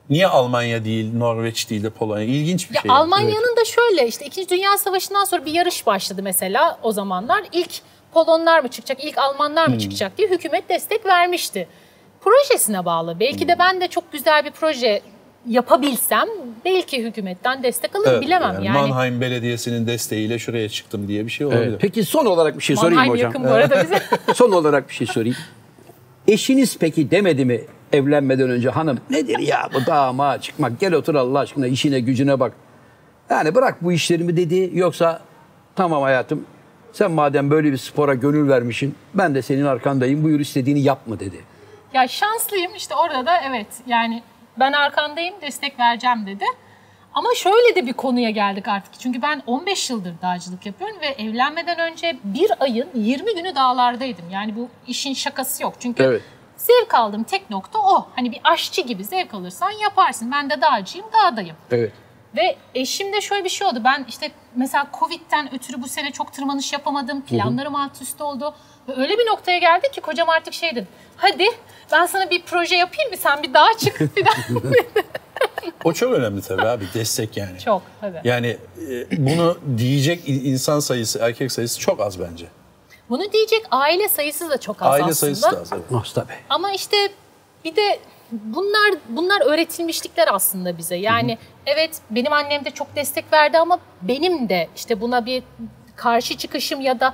Niye Almanya değil, Norveç değil de Polonya? İlginç bir Ya şey. Almanya'nın da şöyle işte 2. Dünya Savaşı'ndan sonra bir yarış başladı mesela o zamanlar. İlk Polonlar mı çıkacak, ilk Almanlar Hmm. mı çıkacak diye hükümet destek vermişti. Projesine bağlı. Belki Hmm. de ben de çok güzel bir proje yapabilsem belki hükümetten destek alırım Evet, bilemem yani yani. Mannheim Belediyesi'nin desteğiyle şuraya çıktım diye bir şey olabilir. Evet. Peki son olarak bir şey sorayım Mannheim hocam. yakın bu arada bize. Son olarak bir şey sorayım. Eşiniz peki demedi mi evlenmeden önce hanım nedir ya bu dağıma çıkmak gel otur Allah aşkına işine gücüne bak. Yani bırak bu işlerimi dedi yoksa tamam hayatım sen madem böyle bir spora gönül vermişsin ben de senin arkandayım buyur istediğini yap mı dedi. Ya şanslıyım işte orada da evet yani ben arkandayım destek vereceğim dedi. Ama şöyle de bir konuya geldik artık. Çünkü ben 15 yıldır dağcılık yapıyorum ve evlenmeden önce bir ayın 20 günü dağlardaydım. Yani bu işin şakası yok. Çünkü Evet. zevk aldığım tek nokta o. Hani bir aşçı gibi zevk alırsan yaparsın. Ben de dağcıyım, dağdayım. Evet. Ve eşimde şöyle bir şey oldu. Ben işte mesela Covid'den ötürü bu sene çok tırmanış yapamadım. Planlarım alt üst oldu. Ve öyle bir noktaya geldi ki kocam artık şey dedi. Hadi ben sana bir proje yapayım mı? Sen bir dağa çık. Bir daha. O çok önemli tabii abi destek yani. çok tabii. Yani e, bunu diyecek in- insan sayısı, erkek sayısı çok az bence. Bunu diyecek aile sayısı da çok az Aile aslında. sayısı da az. evet. Tabii. Ama işte bir de bunlar bunlar öğretilmişlikler aslında bize. Yani evet benim annem de çok destek verdi ama benim de işte buna bir karşı çıkışım ya da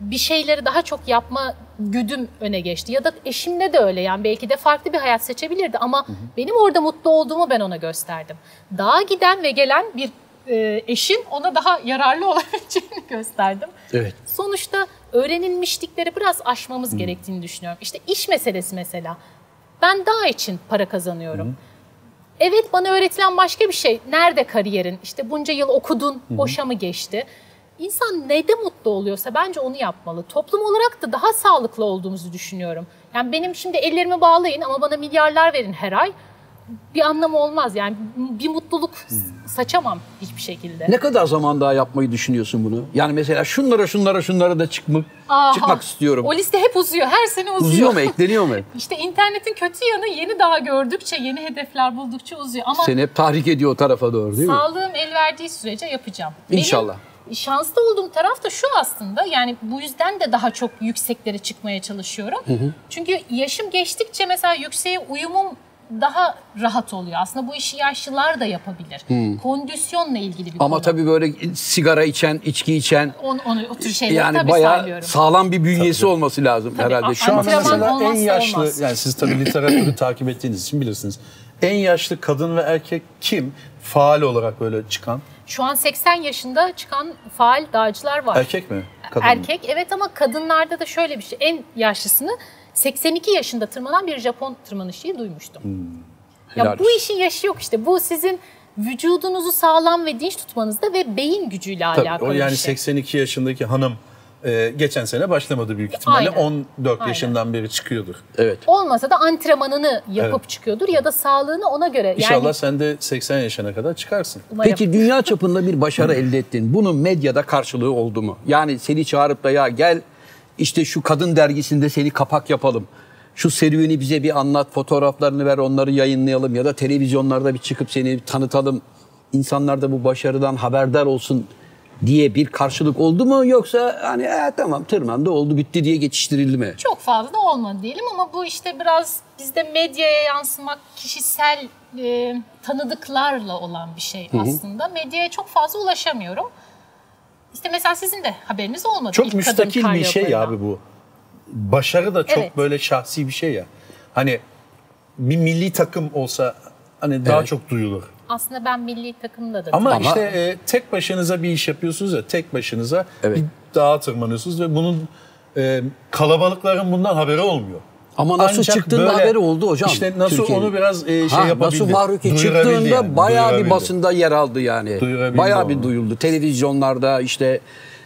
bir şeyleri daha çok yapma güdüm öne geçti. Ya da eşimde de öyle yani belki de farklı bir hayat seçebilirdi ama benim orada mutlu olduğumu ben ona gösterdim. Dağa giden ve gelen bir e, eşin ona daha yararlı olabileceğini gösterdim. Evet. Sonuçta öğrenilmişlikleri biraz aşmamız gerektiğini düşünüyorum. İşte iş meselesi mesela. Ben daha için para kazanıyorum. Evet bana öğretilen başka bir şey. Nerede kariyerin? İşte bunca yıl okudun, boşa mı geçti? İnsan neyde mutlu oluyorsa bence onu yapmalı. Toplum olarak da daha sağlıklı olduğumuzu düşünüyorum. Yani benim şimdi ellerimi bağlayın ama bana milyarlar verin her ay. Bir anlamı olmaz. Yani bir mutluluk saçamam hiçbir şekilde. Ne kadar zaman daha yapmayı düşünüyorsun bunu? Yani mesela şunlara şunlara şunlara da çıkmak, Aha. çıkmak istiyorum. O liste hep uzuyor. Her sene uzuyor. Uzuyor mu ekleniyor mu? İşte internetin kötü yanı yeni daha gördükçe, yeni hedefler buldukça uzuyor. Ama Seni hep tahrik ediyor o tarafa doğru değil mi? sağlığım el verdiği sürece yapacağım. İnşallah. Benim şanslı olduğum taraf da şu aslında. Yani bu yüzden de daha çok yükseklere çıkmaya çalışıyorum. Çünkü yaşım geçtikçe mesela yükseğe uyumum daha rahat oluyor. Aslında bu işi yaşlılar da yapabilir. Kondisyonla ilgili bir Ama konu. tabii böyle sigara içen, içki içen onu, onu, o tür şeyleri yani tabii bayağı saymıyorum. sağlam bir bünyesi olması lazım Tabii, herhalde. Şu an Mesela en yaşlı, olmaz. yani siz tabii literatürü takip ettiğiniz için bilirsiniz. En yaşlı kadın ve erkek kim? Faal olarak böyle çıkan. Şu an 80 yaşında çıkan faal dağcılar var. Erkek mi? Kadın mı? Erkek evet ama kadınlarda da şöyle bir şey. En yaşlısını 82 yaşında tırmanan bir Japon tırmanışçıyı duymuştum. Helal Ya bu olsun. işin yaşı yok işte. Bu sizin vücudunuzu sağlam ve dinç tutmanızda ve beyin gücüyle Tabii, alakalı o yani şey. 82 yaşındaki hanım Ee, geçen sene başlamadı büyük ihtimalle. Aynen. 14 Aynen. yaşından beri çıkıyordur. Evet. Olmasa da antrenmanını yapıp Evet. çıkıyordur ya da sağlığını ona göre. İnşallah yani, sen de 80 yaşına kadar çıkarsın. umarım. Peki dünya çapında bir başarı elde ettin. Bunun medyada karşılığı oldu mu? Yani seni çağırıp da ya gel işte şu kadın dergisinde seni kapak yapalım. Şu serüveni bize bir anlat, fotoğraflarını ver, onları yayınlayalım ya da televizyonlarda bir çıkıp seni tanıtalım. İnsanlar da bu başarıdan haberdar olsun diye bir karşılık oldu mu yoksa hani "E, tamam tırmandı oldu bitti diye geçiştirildi mi? Çok fazla da olmadı diyelim ama bu işte biraz bizde medyaya yansımak kişisel e, tanıdıklarla olan bir şey aslında. Medyaya çok fazla ulaşamıyorum. İşte mesela sizin de haberiniz olmadı. Çok İlk müstakil bir şey ya abi bu. Başarı da çok Evet. böyle şahsi bir şey ya. Hani bir milli takım olsa hani daha Evet. çok duyulur. Aslında ben milli takımda da Ama, Ama- işte e, tek başınıza bir iş yapıyorsunuz ya, tek başınıza Evet. bir dağa tırmanıyorsunuz ve bunun e, kalabalıkların bundan haberi olmuyor. Ama nasıl Ancak çıktığında böyle- haberi oldu hocam. İşte nasıl Türkiye'nin. onu biraz e, şey Ha, yapabildi. Nasuh Mahruki çıktığında yani, bayağı bir basında yer aldı yani. Duyurabildi Bayağı bir duyuldu. Televizyonlarda işte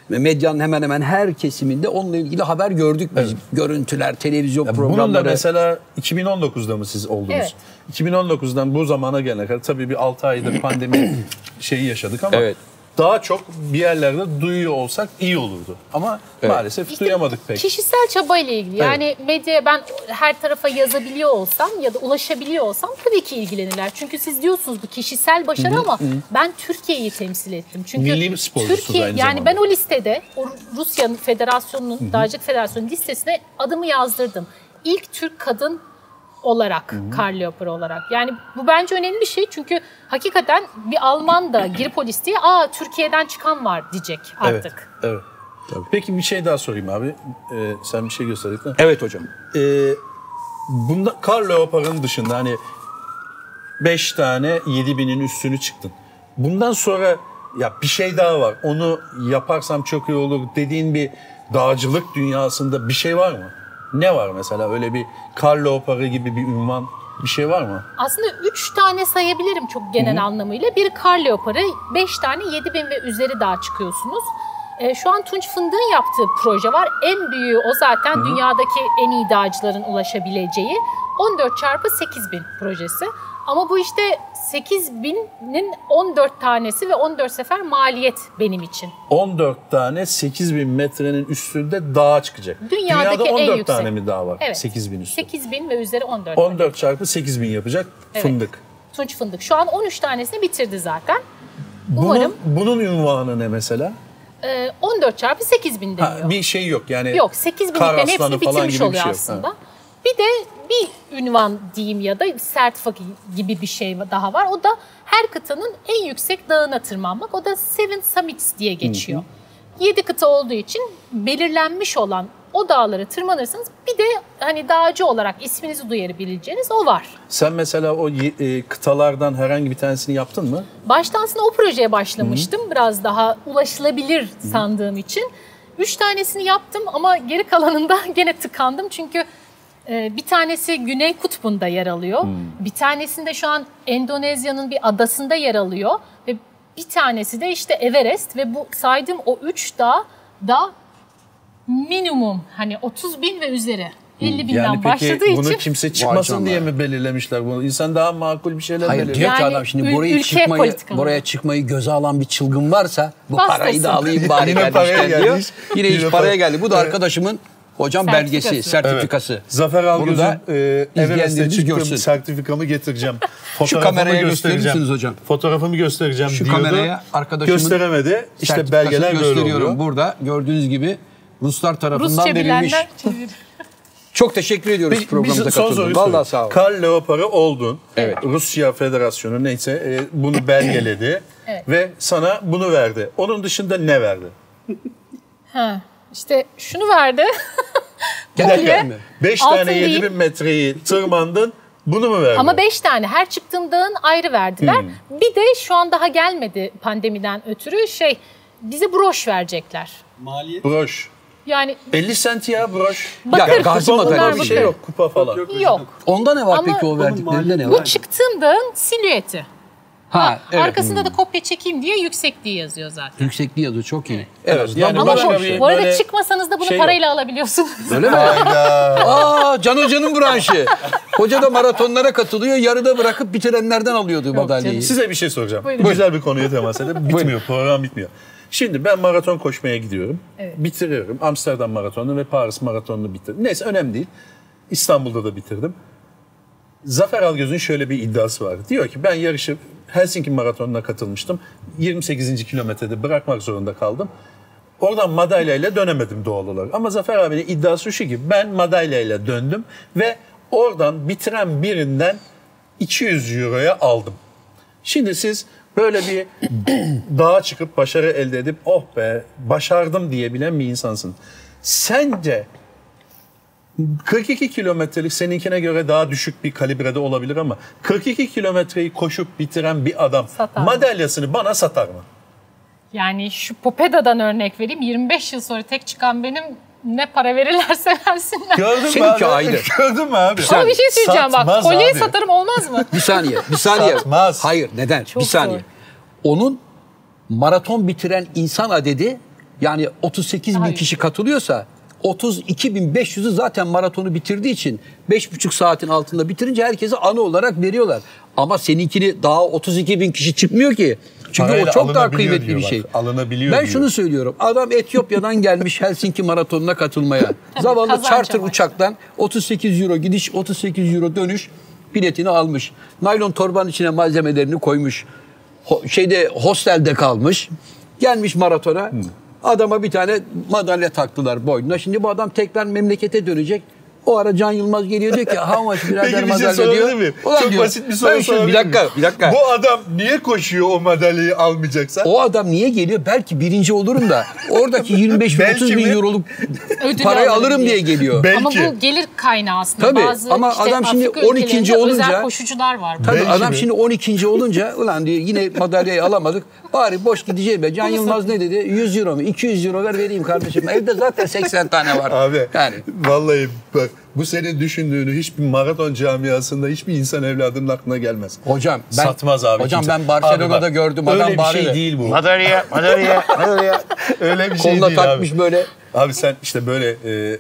medyanın hemen hemen her kesiminde onunla ilgili haber gördük biz. Görüntüler, televizyon Ya programları. Bunun da mesela 2019'da mı siz oldunuz? Evet. 2019'dan bu zamana gelene kadar tabii bir 6 aydır pandemi şeyi yaşadık ama Evet. Daha çok bir yerlerde duyuyor olsak iyi olurdu. Ama Evet. maalesef İşte duyamadık pek. Kişisel çabayla ilgili. Yani medyaya ben her tarafa yazabiliyor olsam ya da ulaşabiliyor olsam tabii ki ilgilenirler. Çünkü siz diyorsunuz bu kişisel başarı ama ben Türkiye'yi temsil ettim. Çünkü Milli sporcusunuz Türkiye aynı yani zamanda. ben o listede o Rusya'nın federasyonunun Dağcılık Federasyonu'nun listesine adımı yazdırdım. İlk Türk kadın olarak, kar leoparı olarak. Yani bu bence önemli bir şey çünkü hakikaten bir Alman da girip o listeye aa Türkiye'den çıkan var diyecek artık. Evet. evet. Peki bir şey daha sorayım abi. Ee, sen bir şey gösterdin. Evet hocam. Ee, bunda kar leoparın dışında hani 5 tane 7000'in üstünü çıktın. Bundan sonra ya bir şey daha var. Onu yaparsam çok iyi olur dediğin bir dağcılık dünyasında bir şey var mı? Ne var mesela öyle bir kar leoparı gibi bir ünvan bir şey var mı? Aslında 3 tane sayabilirim çok genel anlamıyla. Bir kar leoparı, 5 tane 7000 ve üzeri dağa çıkıyorsunuz. Ee, şu an Tunç Fındık'ın yaptığı proje var. En büyüğü o zaten dünyadaki en iyi dağcıların ulaşabileceği. 14 çarpı 8000 projesi. Ama bu işte 8000'in 14 tanesi ve 14 sefer maliyet benim için. 14 tane 8000 metrenin üstünde dağa çıkacak. Dünyadaki Dünyada en 14 yüksek. tane mi dağ var? Evet. 8000 üstü. 8000 ve üzeri 14. 14 çarpı 8000 yapacak Evet. fındık. Tunç Fındık. Şu an 13 tanesini bitirdi zaten. Umarım Bunun, bunun ne mesela? e, 14 çarpı 8000 Ha, deniyor. bir şey yok yani. Yok 8 kar binliklerin hepsini bitirmiş oluyor şey aslında. Ha. Bir de bir ünvan diyeyim ya da sertifika gibi bir şey daha var. O da her kıtanın en yüksek dağına tırmanmak. O da Seven Summits diye geçiyor. 7 kıta olduğu için belirlenmiş olan o dağları tırmanırsınız. Bir de hani dağcı olarak isminizi duyabileceğiniz o var. Sen mesela o e, kıtalardan herhangi bir tanesini yaptın mı? Başta aslında o projeye başlamıştım. Biraz daha ulaşılabilir sandığım için. Üç tanesini yaptım ama geri kalanında gene tıkandım. Çünkü bir tanesi Güney Kutbu'nda yer alıyor. Bir tanesinde şu an Endonezya'nın bir adasında yer alıyor. Ve bir tanesi de işte Everest. Ve bu saydığım o üç dağ da minimum hani 30 bin ve üzeri. 50 binden Yani peki başladığı bunu için. kimse çıkmasın diye mi belirlemişler bunu? İnsan daha makul bir şeyler Hayır belirler. diyor ki adam şimdi ülke çıkmayı politikaları. buraya çıkmayı göze alan bir çılgın varsa bu Bastasın. parayı da alayım bari Yine paraya kardeşler diyor. Yine iş Yine paraya para- geldi. Bu da arkadaşımın hocam Sertifikası. belgesi, sertifikası. Zafer Bunu Algöz'ün e, Everest'e çıktığım görsün. sertifikamı getireceğim. Fotoğrafımı kameraya göstereceğim. gösterirsiniz hocam. Fotoğrafımı göstereceğim Şu diyordu. kameraya arkadaşımın Gösteremedi. İşte belgeler böyle oluyor. Burada gördüğünüz gibi Ruslar tarafından Rusça verilmiş. Çok teşekkür ediyoruz programımıza bir son katıldığın. soruyu Vallahi sorayım. sağ ol. Kar leoparı oldun. Evet. Rusya Federasyonu neyse e, bunu belgeledi Evet. ve sana bunu verdi. Onun dışında ne verdi? Ha, işte şunu verdi. Gerçekten mi? 5 Altın tane değil. 7000 metreyi tırmandın. Bunu mu verdi? Ama 5 tane her çıktığım dağın ayrı verdiler. Hmm. Bir de şu an daha gelmedi pandemiden ötürü şey bize broş verecekler. Maliyet Yani Broş. 50 sent ya broş. bakır. Ya, gazi madalya bir bir şey yok. Kupa falan. yok. Yok. Onda ne var Ama peki o verdiklerinde ne Bu var? çıktığım dağın silüeti. Ha, evet. Arkasında da kopya çekeyim diye yüksekliği yazıyor zaten. Yüksekliği yazıyor çok iyi. Evet, yani Ama bu, bir bu arada böyle çıkmasanız da bunu şey yok. parayla alabiliyorsunuz. Öyle mi? Aa, Can Hoca'nın branşı. Hoca da maratonlara katılıyor. Yarıda bırakıp bitirenlerden alıyordu madalyayı. Size bir şey soracağım. Buyurun. Güzel bir konuya temas edelim. Bitmiyor, program bitmiyor. Şimdi ben maraton koşmaya gidiyorum. Evet. Bitiriyorum. Amsterdam maratonunu ve Paris maratonunu bitirdim. Neyse önemli değil. İstanbul'da da bitirdim. Zafer Algöz'ün şöyle bir iddiası var. Diyor ki ben yarışı Helsinki maratonuna katılmıştım. 28. kilometrede bırakmak zorunda kaldım. Oradan madalyayla dönemedim doğal olarak. Ama Zafer abinin iddiası şu ki ben madalyayla döndüm ve oradan bitiren birinden 200 euroya aldım. Şimdi siz böyle bir dağa çıkıp başarı elde edip oh be başardım diyebilen bir insansın. Sence 42 kilometrelik seninkine göre daha düşük bir kalibrede olabilir ama 42 kilometreyi koşup bitiren bir adam Satar mı? madalyasını bana satar mı? Yani şu Popeda'dan örnek vereyim. 25 yıl sonra tek çıkan benim ne para verirlerse versinler. Gördün mü abi? ayrı. Gördün mü abi? Ama bir şey söyleyeceğim bak. Satmaz Kolyeyi abi. satarım olmaz mı? Bir saniye, bir saniye. Satmaz. Hayır, neden? Çok bir saniye. zor. Onun maraton bitiren insan adedi yani 38 bin Hayır. kişi katılıyorsa 32.500'ü zaten maratonu bitirdiği için 5,5 saatin altında bitirince herkese anı olarak veriyorlar. Ama seninkini daha 32 bin kişi çıkmıyor ki. Çünkü Parayla o çok daha kıymetli diyor bir bak, şey. alınabiliyor ben diyor. şunu söylüyorum. Adam Etiyopya'dan gelmiş Helsinki maratonuna katılmaya. Zavallı charter uçaktan 38 euro gidiş 38 euro dönüş biletini almış. Naylon torbanın içine malzemelerini koymuş. Ho- şeyde hostelde kalmış. Gelmiş maratona. Adama bir tane madalya taktılar boynuna. Şimdi bu adam tekrar memlekete dönecek. O ara Can Yılmaz geliyor diyor ki how much birader Peki bir şey madalya diyor. miyim? Ulan Çok diyor, basit bir soru sorabilir Bir dakika, bir dakika. Bu adam niye koşuyor o madalyayı almayacaksa? O adam niye geliyor? Belki birinci olurum da oradaki 25 bin 30 Belki bin euroluk parayı alırım diye geliyor. Belki. Ama bu gelir kaynağı aslında. Tabii, Bazı ama işte adam şimdi Afrika 12. ülkelerinde olunca- özel koşucular var. Tabii Belki adam mi? şimdi 12. olunca ulan diyor yine madalyayı alamadık. Bari boş gideceğim be. Can Yılmaz ne dedi? 100 euro mu? 200 euro ver vereyim kardeşim. Evde zaten 80 tane var. Abi Yani vallahi bak bu senin düşündüğünü hiçbir maraton camiasında hiçbir insan evladının aklına gelmez. hocam ben Satmaz abi Hocam kimse. ben Barcelona'da Abi bak, gördüm Öyle adam bir bari şey de değil bu. Madalya, madalya, madalya. Öyle bir şey koluna değil takmış abi. böyle. Abi sen işte böyle e,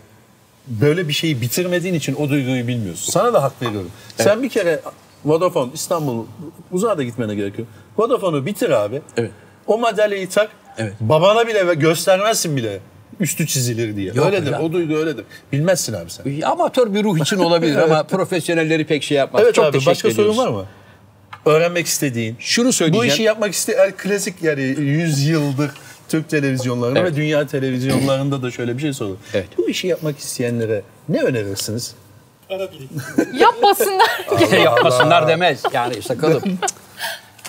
böyle bir şeyi bitirmediğin için o duyguyu bilmiyorsun. Sana da hak veriyorum. Sen bir kere Vodafone İstanbul uzağa da gitmene gerek yok. Vodafone'u bitir abi. Evet. O madalyayı tak. Evet. Babana bile göstermezsin bile üstü çizilir diye. Yok öyledir. ya. O duygu öyledir. Bilmezsin abi sen. Amatör bir ruh için olabilir ama profesyonelleri pek şey yapmaz. Evet Çok abi başka sorun var mı? Öğrenmek istediğin. Şunu söyleyeceğim. Bu işi yapmak isteyen klasik yani 100 yıldır Türk televizyonlarında Evet. ve dünya televizyonlarında da şöyle bir şey sorulur. Evet. Bu işi yapmak isteyenlere ne önerirsiniz? Yapmasınlar. Yapmasınlar demez. Yani sakalım.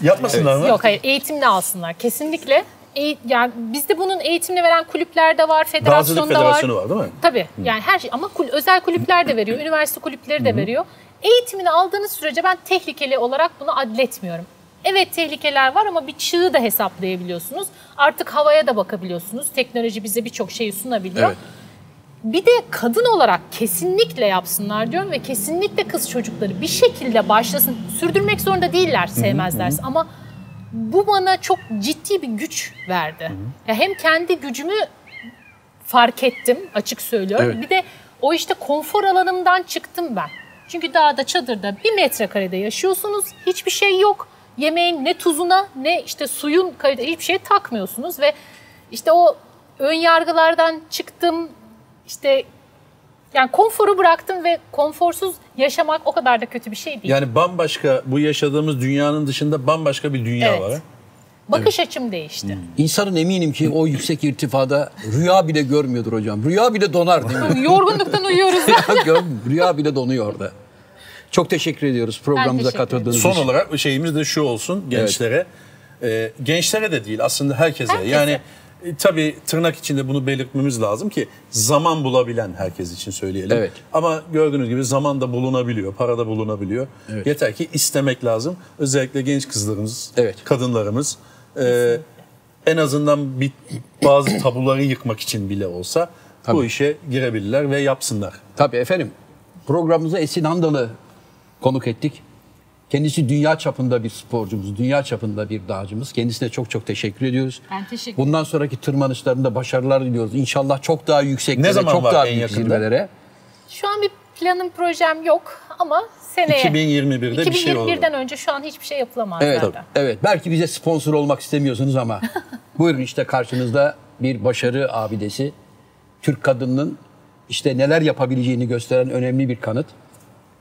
Yapmasınlar mı? Yok hayır eğitimli alsınlar kesinlikle. Eğit- yani bizde bunun eğitimini veren kulüpler de var, Dağcılık federasyonda var. Federasyonu var değil mi? Tabii yani her şey ama kul- özel kulüpler de veriyor, üniversite kulüpleri de veriyor. Eğitimini aldığınız sürece ben tehlikeli olarak bunu adletmiyorum. Evet tehlikeler var ama bir çığı da hesaplayabiliyorsunuz. Artık havaya da bakabiliyorsunuz. Teknoloji bize birçok şeyi sunabiliyor. Evet. Bir de kadın olarak kesinlikle yapsınlar diyorum ve kesinlikle kız çocukları bir şekilde başlasın. Sürdürmek zorunda değiller sevmezlerse ama bu bana çok ciddi bir güç verdi. Ya hem kendi gücümü fark ettim açık söylüyorum. Evet. Bir de o işte konfor alanımdan çıktım ben. Çünkü dağda çadırda bir metrekarede yaşıyorsunuz. Hiçbir şey yok. Yemeğin ne tuzuna ne işte suyun kalite hiçbir şey takmıyorsunuz ve işte o ön yargılardan çıktım. İşte yani konforu bıraktım ve konforsuz yaşamak o kadar da kötü bir şey değil. Yani bambaşka bu yaşadığımız dünyanın dışında bambaşka bir dünya Evet. var. Bakış açım değişti. İnsanın eminim ki o yüksek irtifada rüya bile görmüyordur hocam. Rüya bile donar değil mi? Yorgunluktan uyuyoruz. Gör- rüya bile donuyor orada. Çok teşekkür ediyoruz programımıza teşekkür katıldığınız Son için. olarak şeyimiz de şu olsun gençlere. Ee, gençlere de değil aslında herkese. Herkese. Yani e, tabii tırnak içinde bunu belirtmemiz lazım ki zaman bulabilen herkes için söyleyelim. Evet. Ama gördüğünüz gibi zaman da bulunabiliyor, para da bulunabiliyor. Evet. Yeter ki istemek lazım. Özellikle genç kızlarımız, Evet. kadınlarımız e, en azından bir bazı tabuları yıkmak için bile olsa bu Tabii. işe girebilirler ve yapsınlar. Tabii efendim. Programımıza Esin Handalı konuk ettik. Kendisi dünya çapında bir sporcumuz, dünya çapında bir dağcımız. Kendisine çok çok teşekkür ediyoruz. Ben teşekkür Bundan sonraki tırmanışlarında başarılar diliyoruz. İnşallah çok daha yükseklere, Ne zaman çok var daha en büyük yakında? zirvelere. Şu an bir planım projem yok ama seneye 2021'de bir şey olur. 2021'den önce şu an hiçbir şey yapılamaz Evet, zaten. evet. Belki bize sponsor olmak istemiyorsunuz ama buyurun işte karşınızda bir başarı abidesi. Türk kadınının işte neler yapabileceğini gösteren önemli bir kanıt.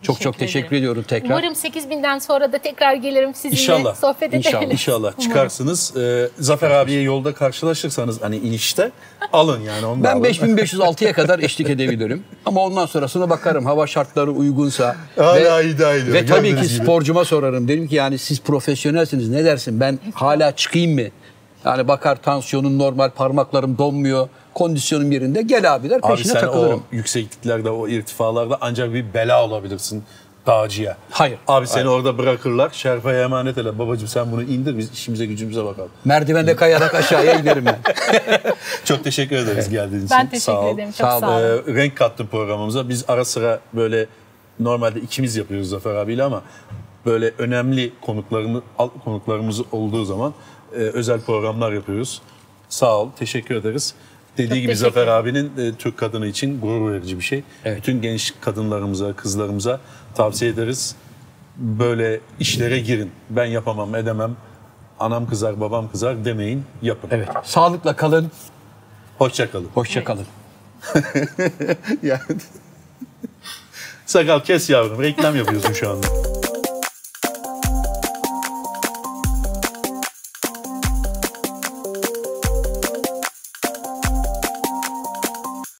Çok çok Teşekkür ederim. ediyorum tekrar. Umarım 8000'den sonra da tekrar gelirim sizinle İnşallah. sohbet edelim. İnşallah. İnşallah çıkarsınız. Ee, Zafer abiye yolda karşılaşırsanız hani inişte alın yani onu Ben alın. 5506'ya kadar eşlik edebilirim. Ama ondan sonrasına bakarım. Hava şartları uygunsa. Hala iddia ediyor, Ve tabii ki gibi. sporcuma sorarım. Derim ki yani siz profesyonelsiniz ne dersin? Ben hala çıkayım mı? Yani bakar tansiyonun normal, parmaklarım donmuyor, kondisyonum yerinde. Gel abi der Abi peşine sen takılırım. o yüksekliklerde, o irtifalarda ancak bir bela olabilirsin dağcıya. Hayır. Abi seni Hayır. orada bırakırlar, şerpaya emanet eder. Babacığım sen bunu indir, biz işimize gücümüze bakalım. Merdivende kayarak aşağıya inerim ben. Çok teşekkür ederiz geldiğiniz için. Ben teşekkür Sağ ol. ederim. Çok Sağ sağ, ol. Ee, renk kattın programımıza. Biz ara sıra böyle normalde ikimiz yapıyoruz Zafer abiyle ama böyle önemli konuklarımız konuklarımız olduğu zaman e, özel programlar yapıyoruz. Sağ ol, teşekkür ederiz. Dediği Çok gibi Zafer abinin e, Türk kadını için gurur verici bir şey. Evet. Bütün genç kadınlarımıza, kızlarımıza tavsiye ederiz. Böyle işlere girin. Ben yapamam, edemem. Anam kızar, babam kızar demeyin, yapın. Evet. Sağlıkla kalın. Hoşça kalın. Hoşça kalın. Yani... Sakal kes yavrum. Reklam yapıyorsun şu anda.